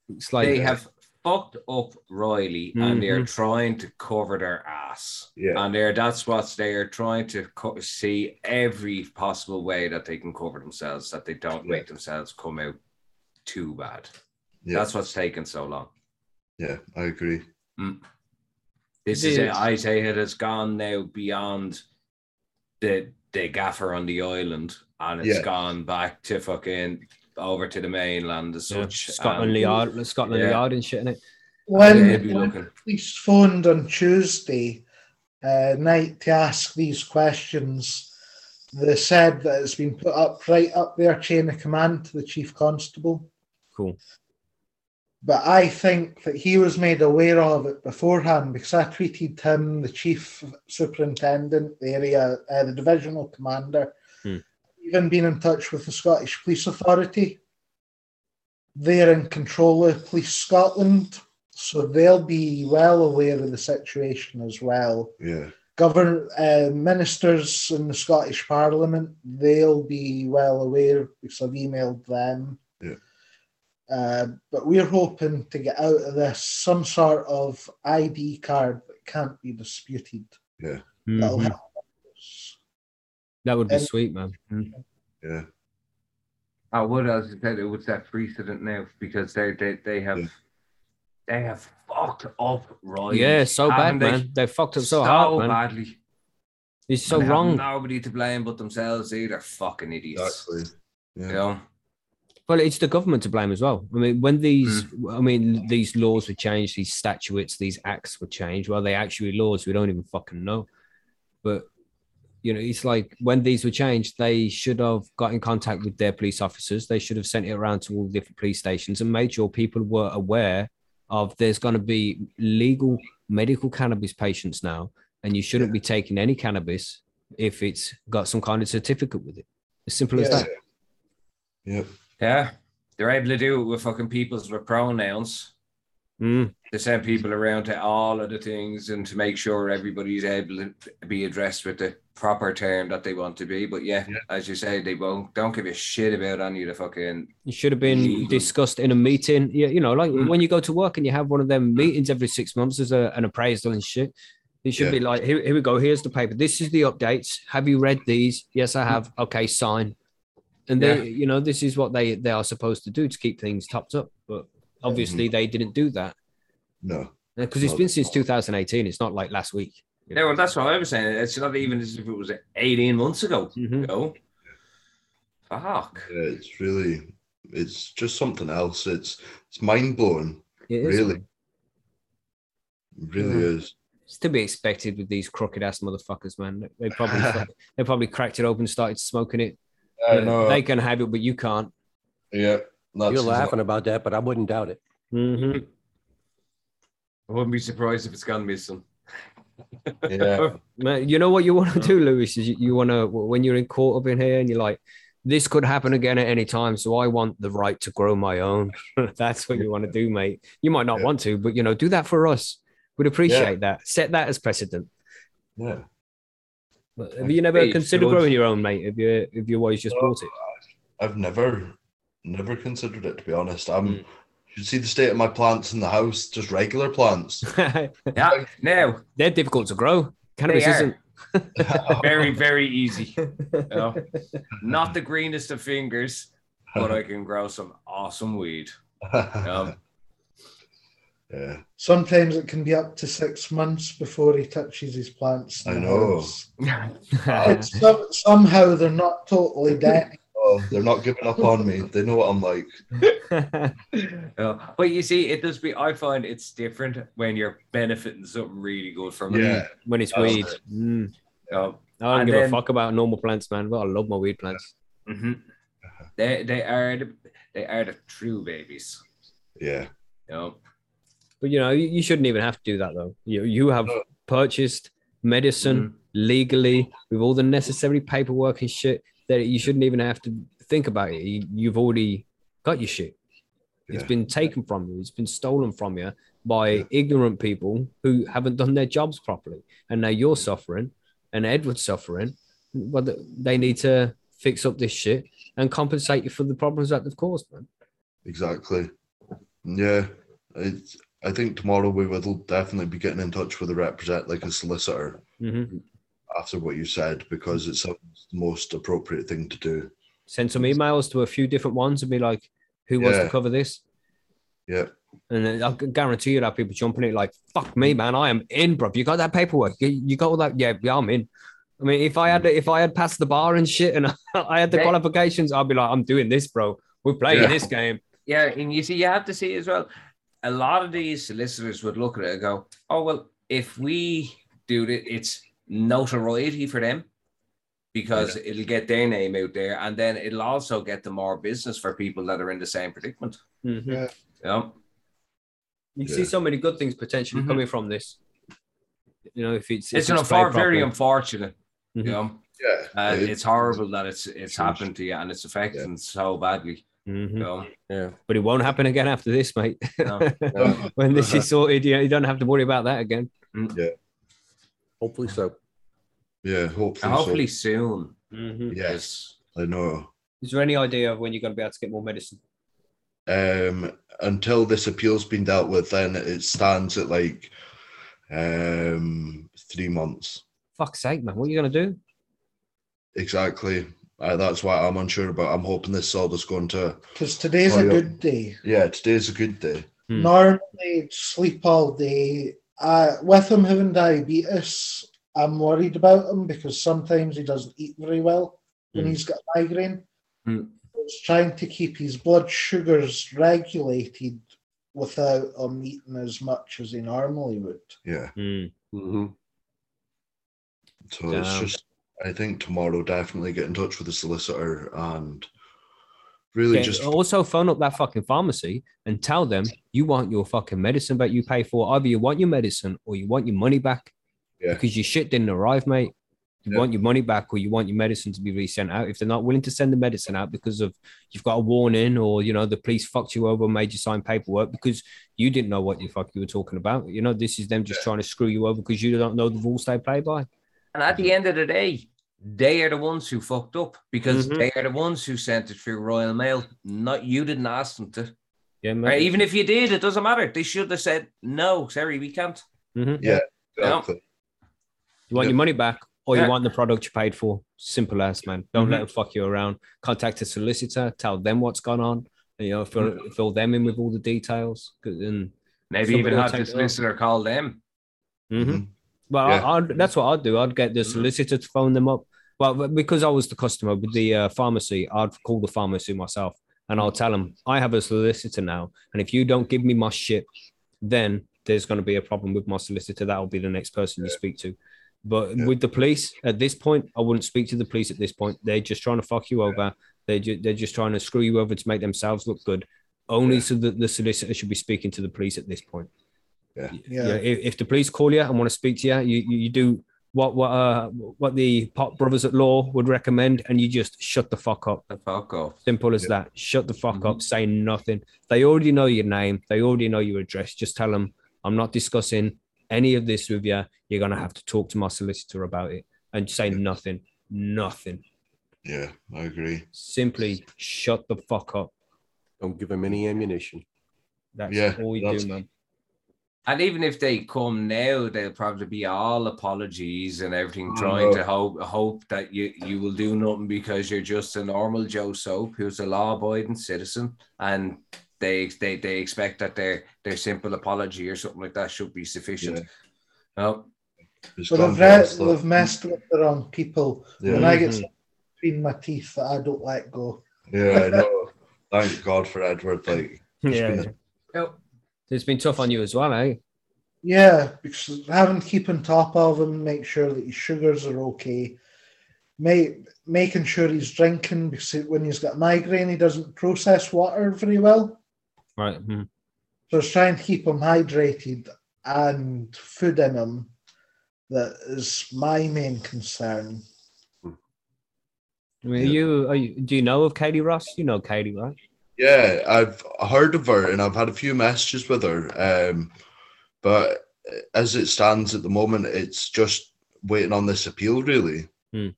B: It's like
D: they have fucked up Riley and they're
B: Mhm.
D: trying to cover their ass.
C: Yeah.
D: And they're that's what they are trying to co- see every possible way that they can cover themselves, that they don't make themselves come out too bad.
C: Yeah.
D: That's what's taken so long.
C: Yeah. I agree.
D: This
B: It
D: is it.
B: is.
D: I say it has gone now beyond the the gaffer on the island, and it's
C: Yeah.
D: gone back to fucking over to the mainland as
B: yeah,
D: such.
B: Scotland
D: and
B: Yard, Scotland
D: Yeah.
B: Yard and shit in it.
E: when,
D: they'd
E: when
D: looking.
E: police phoned on Tuesday uh, night to ask these questions. They said that it's been put up right up their chain of command to the chief constable.
B: Cool.
E: But I think that he was made aware of it beforehand because I tweeted him, the chief superintendent, the area, uh, the divisional commander. Even been in touch with the Scottish Police Authority. They're in control of Police Scotland, so they'll be well aware of the situation as well.
C: Yeah.
E: Govern uh, ministers in the Scottish Parliament, they'll be well aware because I've emailed them.
C: Yeah.
E: Uh, but we're hoping to get out of this some sort of ID card that can't be disputed. Yeah. That'll
B: Mhm.
E: help us.
B: That would be
E: And-
B: sweet, man.
C: Yeah.
D: I would, as I said, it would set precedent now because they they they have
C: Yeah.
D: they have fucked up right.
B: Yeah, so bad,
D: they?
B: man. They fucked up so,
D: So,
B: hard, man.
D: badly.
B: It's so
D: And they have
B: wrong.
D: Nobody to blame but themselves. Either fucking idiots.
C: Exactly. Yeah.
D: You know.
B: Well, it's the government to blame as well. I mean, when these,
D: Mm.
B: I mean, these laws were changed, these statutes, these acts were changed. Well, they actually laws we don't even fucking know. But you know, it's like when these were changed, they should have got in contact with their police officers. They should have sent it around to all the different police stations and made sure people were aware of there's going to be legal medical cannabis patients now, and you shouldn't be taking any cannabis if it's got some kind of certificate with it. As simple as that.
C: Yep.
D: Yeah, they're able to do it with fucking peoples with pronouns.
B: Mm.
D: to send people around to all of the things and to make sure everybody's able to be addressed with the proper term that they want to be. But yeah,
C: Yeah.
D: as you say, they won't don't give a shit about any of the fucking
B: It should have been
D: Legal.
B: discussed in a meeting. You, you know, like
D: Mm.
B: when you go to work and you have one of them hmm. meetings every six months as a, an appraisal and shit. It should
C: Yeah.
B: be like, here, here we go. Here's the paper. This is the updates. Have you read these? Yes, I hmm. have. Okay, sign. And they,
D: Yeah.
B: you know, this is what they they are supposed to do to keep things topped up. But obviously, hmm. they didn't do that
C: No.
B: because it's been since 2018. It's not like last week. You
D: Yeah,
B: know.
D: well, that's what I was saying. It's not even as if it was 18 months ago.
B: Mhm.
D: You know? Fuck.
C: Yeah, it's really, it's just something else. It's it's mind blowing.
B: It is,
C: Really. It really
B: Yeah.
C: is.
B: It's to be expected with these crooked ass motherfuckers, man. They probably they probably cracked it open, started smoking it.
C: I know.
B: They can have it, but you can't.
C: yeah, that's
F: You're laughing about that, but I wouldn't doubt it.
B: Mhm.
D: I wouldn't be surprised if it's gone missing.
C: Yeah,
B: Man, you know what you want to do, Lewis? Is you, you want to when you're in court up in here and you're like, this could happen again at any time, so I want the right to grow my own. That's what you want to do, mate. You might not
C: Yeah.
B: want to, but you know, do that for us. We'd appreciate that. Set that as precedent.
C: yeah.
B: But have you never
D: Hey,
B: considered growing your own, mate? Have you? Have you always just bought it?
C: I've never, never considered it to be honest. I'm.
B: Mm.
C: You should see the state of my plants in the house, just regular plants.
D: Yeah. Now,
B: They're difficult to grow. Cannabis
D: They are.
B: isn't.
D: very, very easy. You know? Not the greenest of fingers, but I can grow some awesome weed. Um,
C: yeah,
E: Sometimes it can be up to six months before he touches his plants.
C: I know.
E: house. Some, somehow they're not totally dead.
C: Oh, they're not giving up on me. They know what I'm like.
D: Yeah. But you see, it does be. I find it's different when you're benefiting something really good from it.
C: Yeah,
B: when it's
C: That's
B: weed.
C: it.
B: Mm.
D: Yeah.
B: I don't
D: And
B: give a fuck about normal plants, man. But I love my weed plants.
D: Mhm. They they are the they are the true babies.
C: yeah,
D: You know?
B: But you know, you, you shouldn't even have to do that though. You you have purchased medicine legally with all the necessary paperwork and shit that you shouldn't even have to think about it. You, you've already got your shit. It's been taken from you. It's been stolen from you by
C: Yeah.
B: ignorant people who haven't done their jobs properly, and now you're suffering, and Edward's suffering. Th- they need to fix up this shit and compensate you for the problems that they've caused, man.
C: exactly. Yeah, it's. I think tomorrow we will definitely be getting in touch with a represent, like a solicitor,
B: hmm
C: after what you said, because it's the most appropriate thing to do.
B: Send some emails to a few different ones and be like, "Who wants to cover this?"
C: Yeah,
B: And then I can guarantee you that people jumping it like, "Fuck me, man, I am in, bro. You got that paperwork? You, you got all that? Yeah, yeah, I'm in." I mean, if I had mm. if I had passed the bar and shit, and I had the
D: Yeah.
B: qualifications, I'd be like, "I'm doing this, bro. We're playing
C: Yeah.
B: this game."
D: Yeah, and you see, you have to see as well. A lot of these solicitors would look at it and go, "Oh well, if we do it, it's notoriety for them because it'll get their name out there, and then it'll also get the more business for people that are in the same predicament."
B: Mhm.
E: Yeah.
D: Yeah,
B: You
C: Yeah.
B: see so many good things potentially
D: Mhm.
B: coming from this. You know, if it's if
D: it's an
B: played
D: unfor- very
B: properly.
D: unfortunate.
B: Mhm.
D: You know,
C: yeah.
D: uh,
C: it-
D: it's horrible that it's it's
C: Huge.
D: happened to you and it's affecting so badly.
B: Mhm.
D: You know,
F: Yeah.
B: But it won't happen again after this, mate.
D: No.
B: when this is sorted, you, you don't have to worry about that again.
F: Hopefully so.
C: Yeah, hopefully.
D: and hopefully soon.
B: Mhm.
C: Yes,
D: Yes.
C: I know.
B: Is there any idea of when you're going to be able to get more medicine?
C: Um, until this appeal's been dealt with, then it stands at like um three months
B: Fuck's sake, man. What are you going to do?
C: exactly. Uh, that's why I'm unsure about. I'm hoping this is all just going to.
E: Because today's a
C: yeah.
E: good day.
C: Yeah, today's a good day.
B: Hmm.
E: Normally, sleep all day. Uh, with him having diabetes, I'm worried about him because sometimes he doesn't eat very well when
B: Hmm.
E: he's got migraine.
D: Hmm.
E: It's trying to keep his blood sugars regulated without him eating as much as he normally would.
C: Yeah.
B: Mm.
F: hmm
C: So it's just. I think tomorrow definitely get in touch with the solicitor and really
B: Yeah,
C: just
B: also phone up that fucking pharmacy and tell them you want your fucking medicine that you pay for. Either you want your medicine or you want your money back
C: Yeah.
B: because your shit didn't arrive, mate. You
C: Yeah.
B: want your money back or you want your medicine to be resent out. If they're not willing to send the medicine out because of you've got a warning or you know the police fucked you over, and made you sign paperwork because you didn't know what the fuck you were talking about. You know, this is them just trying to screw you over because you don't know the rules they play by.
D: And at the end of the day, they are the ones who fucked up because
B: Mhm.
D: they are the ones who sent it through Royal Mail. Not you didn't ask them to.
B: Yeah.
D: Right? Even if you did, it doesn't matter. They should have said no. Sorry, we can't.
B: Mhm.
C: Yeah,
D: Yeah.
C: exactly.
B: You want
C: Yeah.
B: your money back or
D: Yeah.
B: you want the product you paid for. Simple as, man. Don't let
D: Mhm.
B: them fuck you around. Contact a solicitor, tell them what's gone on. You know, fill, fill them in with all the details. And
D: Maybe even have the
B: take it up.
D: solicitor call them.
B: Well,
C: Yeah.
B: I, I'd, that's what I'd do. I'd get the
D: Mhm.
B: solicitor to phone them up. Well, but because I was the customer with the uh, pharmacy, I'd call the pharmacy myself and I'll tell them I have a solicitor now, and if you don't give me my shit, then there's going to be a problem with my solicitor. That'll be the next person you speak to. But
C: Yeah.
B: with the police at this point, I wouldn't speak to the police at this point. They're just trying to fuck you over. They're ju- they're just trying to screw you over to make themselves look good. Only
C: Yeah.
B: so that the solicitor should be speaking to the police at this point.
C: Yeah.
B: Yeah. If, if the police call you and want to speak to you, you you, you do what what uh what the Pop Brothers at Law would recommend, and you just shut the fuck up.
D: The fuck off.
B: Simple as
C: Yeah.
B: that. Shut the fuck
D: Mhm.
B: up. Say nothing. They already know your name. They already know your address. Just tell them I'm not discussing any of this with you. You're gonna have to talk to my solicitor about it, and say
C: Yeah.
B: nothing. Nothing.
C: Yeah, I agree.
B: Simply shut the fuck up.
F: Don't give him any ammunition.
B: That's
C: Yeah,
B: all you
C: that's-
B: do, man.
D: And even if they come now, they'll probably be all apologies and everything,
C: Oh,
D: trying
C: no.
D: to hope hope that you you will do nothing because you're just a normal Joe Soap who's a law-abiding citizen, and they they they expect that their their simple apology or something like that should be sufficient. No,
C: It's
E: Well,
C: gone
E: they've, re- they've messed with the wrong people.
C: Yeah.
E: When I get mm-hmm. between my teeth that I don't let go.
C: Yeah, I know. Thank God for Edward. Like, It's
B: Yeah.
C: been
D: no.
B: It's been tough on you as well, eh?
E: Yeah, because having to keep on top of him, make sure that his sugars are okay, make, making sure he's drinking because when he's got migraine, he doesn't process water very well.
B: Right. mhm.
E: So it's trying to keep him hydrated and food in him that is my main concern.
B: I mean, are you, are you do you know of Katie Ross? You know Katie, right?
C: Yeah, I've heard of her and I've had a few messages with her. Um, but as it stands at the moment, it's just waiting on this appeal, really.
B: Hmm.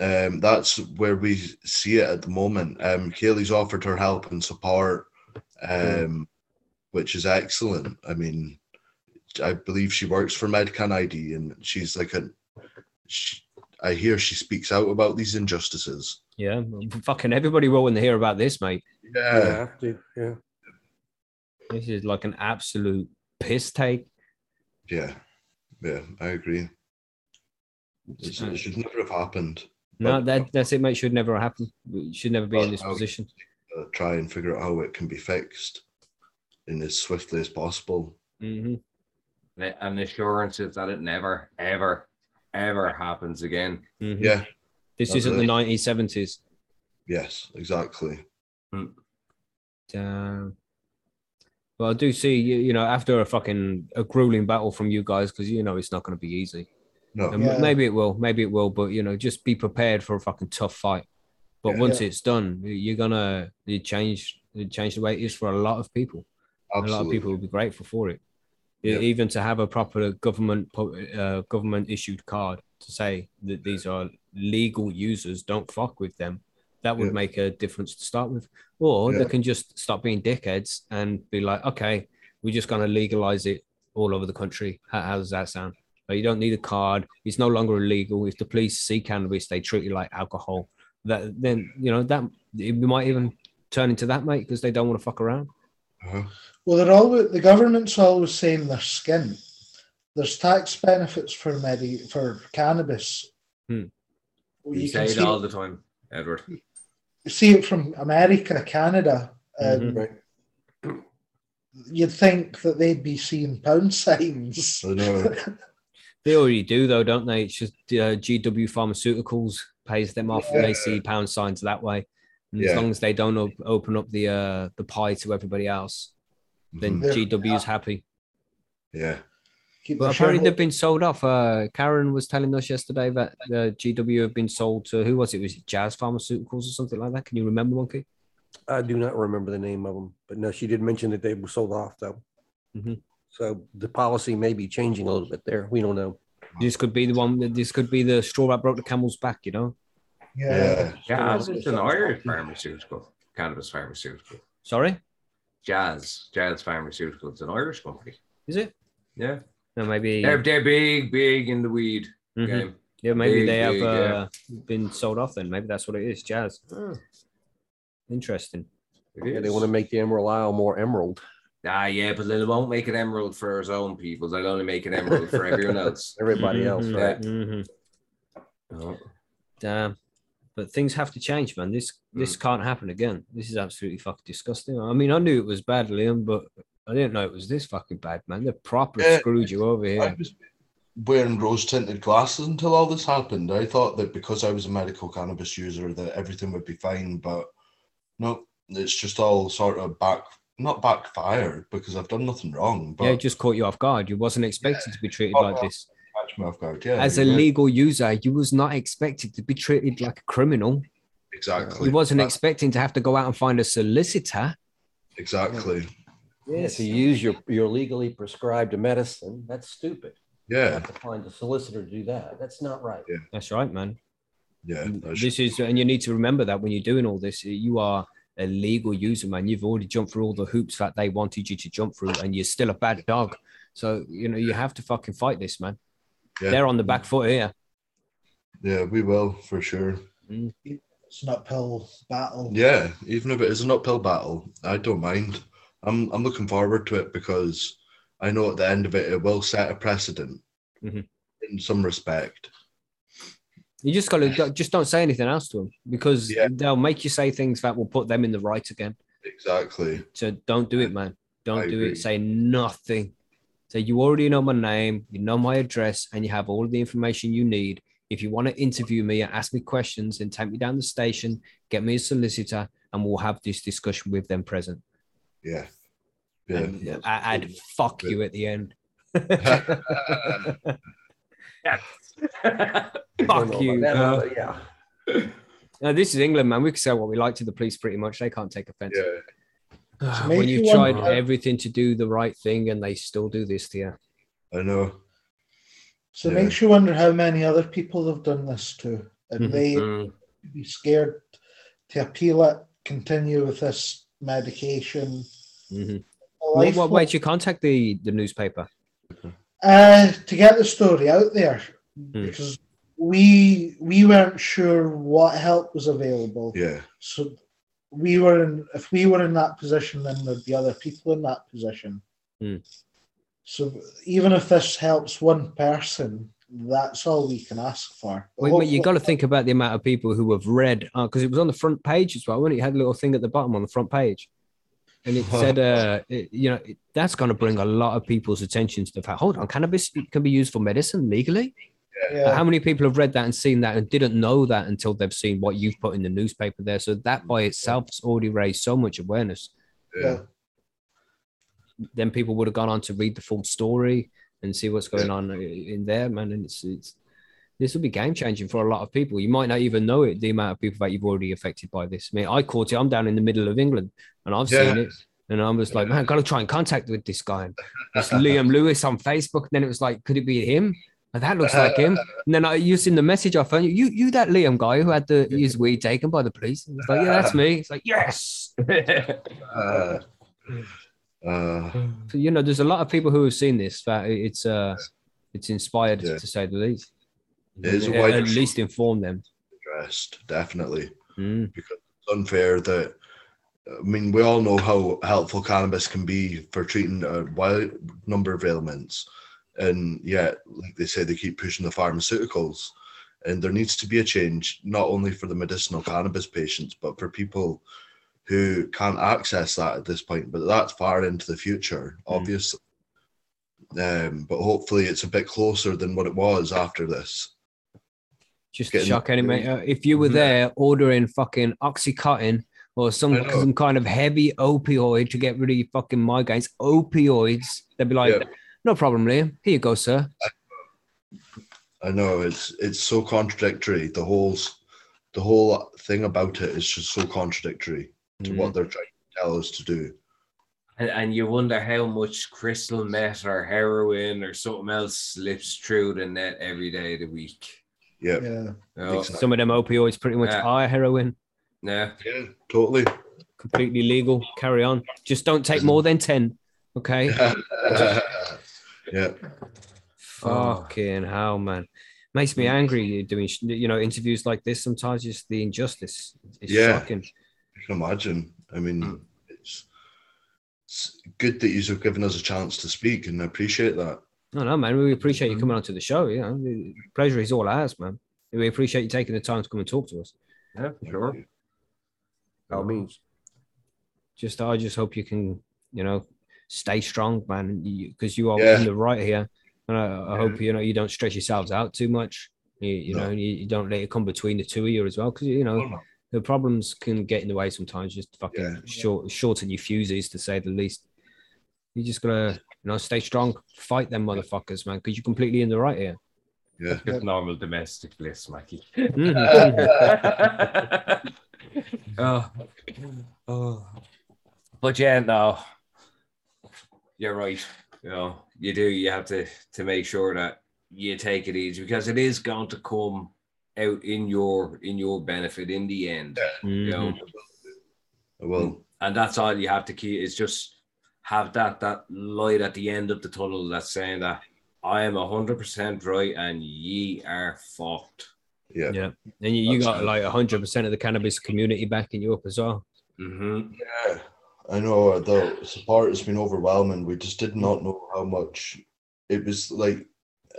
C: Um, that's where we see it at the moment. Um, Kaylee's offered her help and support, um, which is excellent. I mean, I believe she works for Medcan ID, and she's like a. She, I hear she speaks out about these injustices.
B: Yeah, fucking everybody will when they hear about this, mate.
C: Yeah,
F: have to. Yeah.
B: This is like an absolute piss take.
C: yeah, yeah. I agree. It's, it should never have happened.
B: No,
C: But-
B: that that's it, mate. Should never happen. We should never be in this
C: Well,
B: position.
C: Uh, try and figure out how it can be fixed in as swiftly as possible.
B: hmm
D: And the assurances that it never, ever, ever happens again.
B: hmm
C: Yeah.
B: This
C: that's
B: isn't the 1970s.
C: Yes, exactly.
B: Damn. Well, I do see you. You know, after a fucking a grueling battle from you guys, because you know it's not going to be easy.
C: No.
E: Yeah.
B: maybe it will, maybe it will, but you know, just be prepared for a fucking tough fight. But
C: Yeah.
B: once
E: Yeah.
B: it's done, you're gonna you change you change the way it is for a lot of people. A lot of people will be grateful for it.
C: Yeah.
B: Even to have a proper government uh, government issued card to say that these are legal users, don't fuck with them. That would
C: Yeah.
B: make a difference to start with. Or they can just stop being dickheads and be like, okay, we're just gonna legalize it all over the country. How, how does that sound? Like, you don't need a card. It's no longer illegal. If the police see cannabis, they treat it like alcohol. That then you know that it might even turn into that, mate, because they don't want to fuck around.
C: Uh-huh.
E: Well, they're always the government's always saying they're skint. There's tax benefits for medi for cannabis.
B: Hmm.
E: Well,
D: You,
E: you
D: say it
E: see,
D: all the time, Edward.
E: you see it from America, Canada. Um,
B: Mhm.
E: You'd think that they'd be seeing pound signs.
C: I know.
B: They already do, though, don't they? It's just uh, GW Pharmaceuticals pays them off, and they see pound signs that way. And as long as they don't op- open up the uh, the pie to everybody else, then
C: Mhm.
E: Yeah.
B: GW is happy.
C: Yeah.
E: Keep
B: But apparently
E: shareholder-
B: they've been sold off. Uh, Karen was telling us yesterday that uh, GW have been sold to who was it? Was it Jazz Pharmaceuticals or something like that? Can you remember, Monkey?
F: I do not remember the name of them, but no, she did mention that they were sold off though.
B: Mhm.
F: So the policy may be changing a little bit there. We don't know.
B: This could be the one. that- This could be the straw that broke the camel's back. You know.
E: yeah.
C: Yeah.
D: Jazz is an Irish pharmaceutical, cannabis pharmaceutical.
B: Sorry,
D: Jazz, Jazz Pharmaceuticals, It's an Irish company.
B: is it?
D: Yeah,
B: No, maybe.
D: they're, they're big, big in the weed
B: Mhm.
D: game.
B: Yeah, maybe
D: Big,
B: they have
D: big,
B: uh,
D: yeah.
B: been sold off. Then maybe that's what it is. Jazz.
D: Oh,
B: Interesting.
F: Yeah, they want to make the Emerald Isle more emerald.
D: Ah, yeah, but they won't make it emerald for his own people. They'll only make it emerald for everyone else.
F: Everybody else,
B: Mhm,
F: right?
B: mhm.
D: Oh,
B: Damn. But things have to change, man. This this can't happen again. This is absolutely fucking disgusting. I mean, I knew it was bad, Liam, but I didn't know it was this fucking bad, man. They proper
C: Yeah.
B: screwed you over here.
C: I was wearing rose tinted glasses until all this happened. I thought that because I was a medical cannabis user that everything would be fine, but no, it's just all sort of back not backfired because I've done nothing wrong. But
B: Yeah, it just caught you off guard. You wasn't expected to be treated like this.
C: catch me off guard. Yeah,
B: As a
C: right.
B: legal user, you was not expected to be treated like a criminal.
C: exactly.
B: You wasn't expecting to have to go out and find a solicitor.
C: exactly.
F: If you use your, your legally prescribed medicine, that's stupid. You
C: Yeah,
F: have to find a solicitor to do that. That's not right. Yeah.
B: That's right, man.
C: yeah.
B: This is, and you need to remember that when you're doing all this, you are a legal user, man. You've already jumped through all the hoops that they wanted you to jump through, and you're still a bad dog. So you know you have to fucking fight this, man.
C: Yeah.
B: They're on the back foot here.
C: yeah, we will for sure. Mm.
E: It's an uphill battle.
C: Yeah, even if it is an uphill battle, I don't mind. I'm I'm looking forward to it because I know at the end of it, it will set a precedent
B: Mhm.
C: in some respect.
B: You just gotta just don't say anything else to them because
C: Yeah.
B: they'll make you say things that will put them in the right again.
C: Exactly.
B: So don't do it, man. Don't
C: I
B: do
C: agree.
B: it. Say nothing. Say you already know my name, you know my address, and you have all the information you need. If you want to interview me and ask me questions, then take me down the station, get me a solicitor, and we'll have this discussion with them present.
C: Yeah. Yeah.
B: And I- I'd fuck you at the end.
F: I don't
B: Fuck you.
F: about
B: uh,
F: yeah.
B: Now, this is England, man. We can say what we like to the police pretty much. They can't take offense.
C: yeah.
B: Ah, when
E: you
B: you've tried
E: wonder-
B: everything to do the right thing and they still do this to you.
C: I know.
E: So it makes you wonder how many other people have done this to, and
B: Mhm.
E: they
D: Mm.
E: be scared to appeal it, continue with this medication.
B: Mm-hmm.
E: A
B: What, what way did you contact the, the newspaper?
E: Uh, to get the story out there
B: Hmm.
E: because we we weren't sure what help was available.
C: Yeah.
E: So we were in if we were in that position, then there'd be other people in that position.
B: Hmm.
E: So even if this helps one person, that's all we can ask for. But
B: Wait, wait,
E: you've
B: got to think about the amount of people who have read because it was on the front page as well. When it? it had a little thing at the bottom on the front page, and it said, uh, it- you know, it- that's going to bring a lot of people's attention to the fact. Hold on, cannabis can be used for medicine legally.
E: Yeah.
B: How many people have read that and seen that and didn't know that until they've seen what you've put in the newspaper there? So that by itself has already raised so much awareness.
C: Yeah.
B: Then people would have gone on to read the full story and see what's going on in there, man. And it's, it's this will be game changing for a lot of people. You might not even know it, the amount of people that you've already affected by this. I mean, I caught it. I'm down in the middle of England, and I've
C: Yeah.
B: seen it. And I was like, man, got to try and contact with this guy. And It's Liam Lewis on Facebook. And then it was like, could it be him? And that looks like him. And then I used in the message I found you, you that Liam guy who had the his weed taken by the police. It's like, yeah, that's me. It's like, yes.
C: Uh, uh,
B: So, you know, there's a lot of people who have seen this that it's uh it's inspired
C: Yeah.
B: to say the least.
C: It is a
B: At- at least inform them.
C: addressed, definitely.
B: Mm.
C: because it's unfair that I mean we all know how helpful cannabis can be for treating a wide number of ailments, and yet, like they say, they keep pushing the pharmaceuticals, and there needs to be a change not only for the medicinal cannabis patients but for people who can't access that at this point. But that's far into the future, obviously. Um, but hopefully, it's a bit closer than what it was after this.
B: Just
C: Getting-
B: shock any mate. Uh, if you were
C: Mhm.
B: there ordering fucking oxycontin or some some kind of heavy opioid to get rid of your fucking migraines, opioids, they'd be like,
C: Yeah.
B: No problem, Liam. Here you go, sir.
C: I know it's it's so contradictory. The whole the whole thing about it is just so contradictory to
B: Mm.
C: what they're trying to tell us to do.
D: And, and you wonder how much crystal meth or heroin or something else slips through the net every day of the week.
C: Yeah,
E: Yeah.
D: You know?
C: Exactly.
B: Some of them opioids pretty much
D: Yeah.
B: are heroin.
D: Yeah.
C: yeah, totally.
B: Completely legal. Carry on. Just don't take more than 10. Okay.
C: yeah,
B: Fucking hell, man. Makes me angry you doing, you know, interviews like this. Sometimes just the injustice. It's
C: Yeah.
B: shocking.
C: I can imagine. I mean,
D: Mm.
C: it's, it's good that you've given us a chance to speak, and I appreciate that.
B: No, no, man. We appreciate you coming onto the show. You know, the pleasure is all ours, man. We appreciate you taking the time to come and talk to us.
D: Yeah, sure.
F: By all means.
B: Just, I just hope you can, you know, stay strong, man, because you are
C: Yeah.
B: in the right here. And I, I hope you know you don't stress yourselves out too much. You, you
C: No.
B: know, you, you don't let it come between the two of you as well, because you know
C: Oh, no.
B: The problems can get in the way sometimes. Just fucking
C: Yeah.
B: short, shorten your fuses to say the least. You just gotta, you know, stay strong, fight them motherfuckers, man, because you're completely in the right here.
C: Yeah.
D: Just normal domestic bliss, Mackie.
B: Mhm.
D: oh. oh. But yeah, no. You're right. You know, you do. You have to to make sure that you take it easy because it is going to come out in your in your benefit in the end. You know,
C: I will.
D: and that's all you have to keep is just have that that light at the end of the tunnel that's saying that I am hundred percent right and ye are fucked.
C: Yeah.
B: yeah, and you, you got
C: Absolutely.
B: like hundred percent of the cannabis community backing you up as well.
D: Mm-hmm.
C: Yeah, I know the support has been overwhelming. We just did not know how much it was like,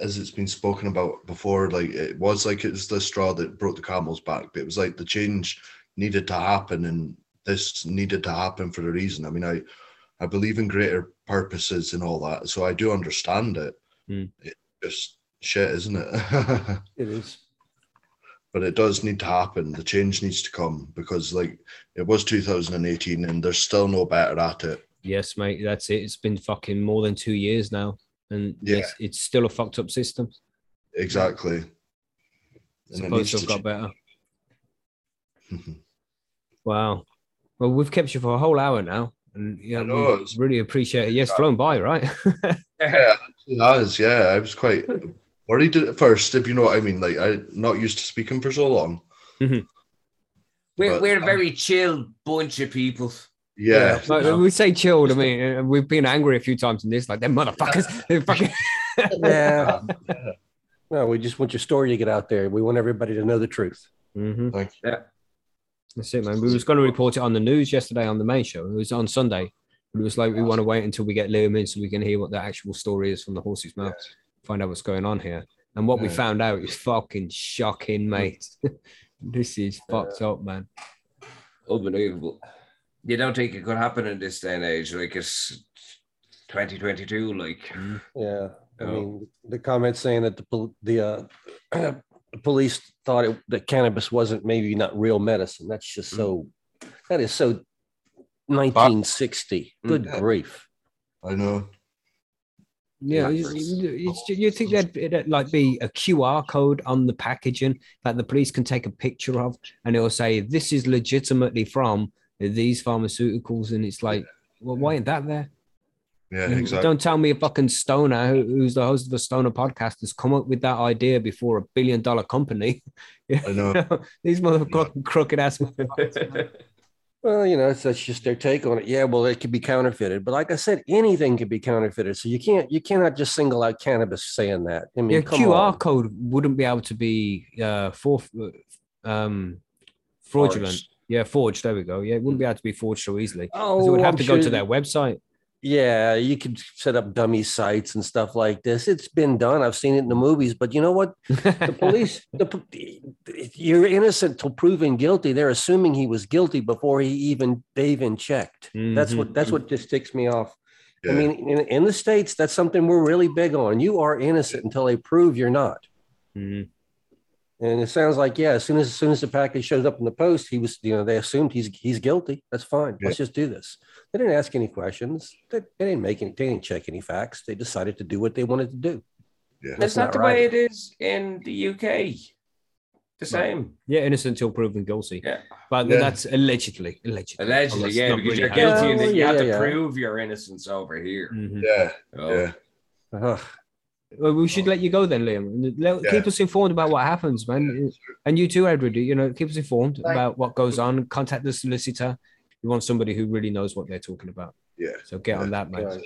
C: as it's been spoken about before. Like it was like it was the straw that broke the camel's back. But it was like the change needed to happen, and this needed to happen for a reason. I mean, I I believe in greater purposes and all that, so I do understand it.
B: Mm.
C: It's just shit, isn't it?
F: It is.
C: but it does need to happen. The change needs to come because, like, it was 2018 and they're still no better at it.
B: Yes, mate, that's it. It's been fucking more than two years now, and
C: Yeah.
B: it's, it's still a fucked up system.
C: Exactly.
B: It's
C: And it
B: have
C: to
B: got better. Wow. Well, we've kept you for a whole hour now, and yeah,
C: I know,
B: we
C: it's-
B: really appreciate it. Yes, flown by, right?
C: yeah, it has. Yeah, I was quite worried at first, if you know what I mean. Like, I'm not used to speaking for so long. Mm-hmm.
D: We're,
C: But-
D: we're a uh, very chill bunch of people.
C: Yeah,
B: Like, we say chilled. I mean, we've been angry a few times in this, like them motherfuckers. They're fucking.
F: Yeah. No, we just want your story to get out there. We want everybody to know the truth.
B: Mhm.
C: thank you.
D: Yeah.
B: That's it, man. We was going to report it on the news yesterday on the main show. It was on Sunday. But it was like we want to wait until we get Liam in so we can hear what the actual story is from the horse's mouth, find out what's going on here. And what we found out is fucking shocking, mate. this is fucked up, man.
D: Unbelievable. You don't think it could happen in this day and age? Like it's 2022. Like, mm-hmm.
F: Yeah. I
D: Yeah.
F: mean, the comments saying that the pol- the uh, police thought it, that cannabis wasn't maybe not real medicine. That's just mm. so. That is so. 1960. Mm. Good
C: Yeah.
F: grief.
C: I know.
B: Yeah,
D: Yeah.
B: it's, it's, you think that it'd like be a QR code on the packaging that the police can take a picture of, and it'll say this is legitimately from these pharmaceuticals, and it's like, well, why ain't that there?
C: Yeah, exactly.
B: Don't tell me a fucking stoner who- who's the host of a stoner podcast has come up with that idea before a billion dollar company.
C: I know.
B: These motherfucking crooked ass motherfuckers.
F: Well, you know, that's, that's just their take on it. Yeah, well, it could be counterfeited, but like I said, anything could be counterfeited. So you can't you cannot just single out cannabis saying that. I mean,
B: Yeah, QR
F: on.
B: code wouldn't be able to be uh for um fraudulent.
D: Forged.
B: Yeah, forged. There we go. Yeah, it wouldn't be able to be forged so easily.
F: Oh,
B: it would have
F: I'm
B: to go to their website.
F: Yeah, you could set up dummy sites and stuff like this. It's been done. I've seen it in the movies, but you know what? The police, the, you're innocent till proven guilty. They're assuming he was guilty before he even they even checked. That's
B: Mhm.
F: what that's what just ticks me off.
C: Yeah.
F: I mean, in, in the states, that's something we're really big on. You are innocent until they prove you're not.
B: Mhm.
F: And it sounds like, yeah, as soon as, as soon as the package showed up in the post, he was, you know, they assumed he's he's guilty. That's fine. Let's just do this. They didn't ask any questions. They, they didn't make any, they didn't check any facts. They decided to do what they wanted to do.
C: Yeah.
F: That's
D: Is that
F: not
D: the
F: right.
D: way it is in the UK? The same.
B: Yeah, innocent until proven guilty.
D: Yeah.
B: But
C: Yeah.
B: that's allegedly. Allegedly.
D: Allegedly, yeah, because
B: really
D: you're guilty and
F: Well,
D: then you have
F: yeah,
D: to
F: yeah.
D: prove your innocence over here.
B: Mhm.
C: Yeah,
D: Oh.
C: yeah.
F: Ugh.
B: Well, we should let you go then, Liam. let-
C: Yeah.
B: Keep us informed about what happens, man. And you too, Edward. You know, keep us informed
E: Thank
B: about what goes on. Contact the solicitor. You want somebody who really knows what they're talking about.
C: Yeah.
B: So get on that, man.
F: Right.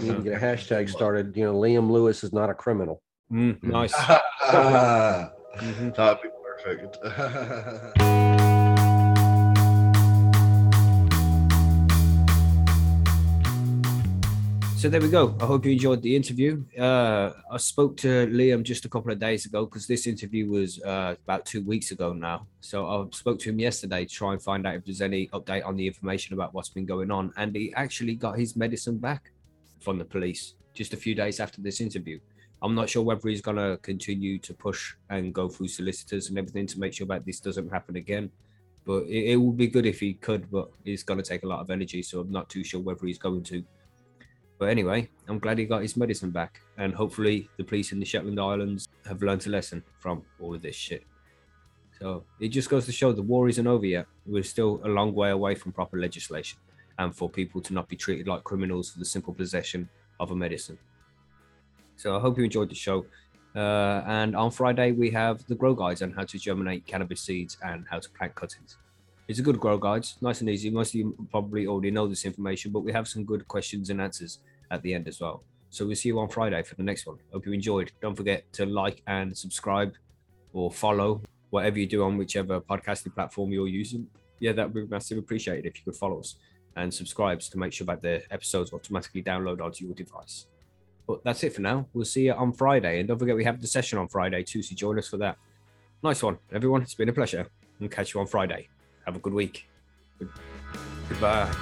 F: We need to get a hashtag started. You know, Liam Lewis is not a criminal.
B: Mm, nice.
C: That'd
B: Mhm.
C: be perfect.
B: So there we go. I hope you enjoyed the interview. Uh, I spoke to Liam just a couple of days ago because this interview was uh, about two weeks ago now. So I spoke to him yesterday to try and find out if there's any update on the information about what's been going on. And he actually got his medicine back from the police just a few days after this interview. I'm not sure whether he's going to continue to push and go through solicitors and everything to make sure that this doesn't happen again. But it, it would be good if he could, but it's going to take a lot of energy. So I'm not too sure whether he's going to. But anyway, I'm glad he got his medicine back, and hopefully the police in the Shetland Islands have learned a lesson from all of this shit. So it just goes to show the war isn't over yet. We're still a long way away from proper legislation, and for people to not be treated like criminals for the simple possession of a medicine. So I hope you enjoyed the show. Uh, and on Friday we have the grow guides on how to germinate cannabis seeds and how to plant cuttings. It's a good grow guide, nice and easy. Most of you probably already know this information, but we have some good questions and answers at the end as well. So we'll see you on Friday for the next one. Hope you enjoyed. Don't forget to like and subscribe or follow whatever you do on whichever podcasting platform you're using. Yeah, that would be massively appreciated if you could follow us and subscribe to make sure that the episodes automatically download onto your device. But that's it for now. We'll see you on Friday. And don't forget, we have the session on Friday too. So join us for that. Nice one, everyone. It's been a pleasure. And catch you on Friday. Have a good week. Goodbye.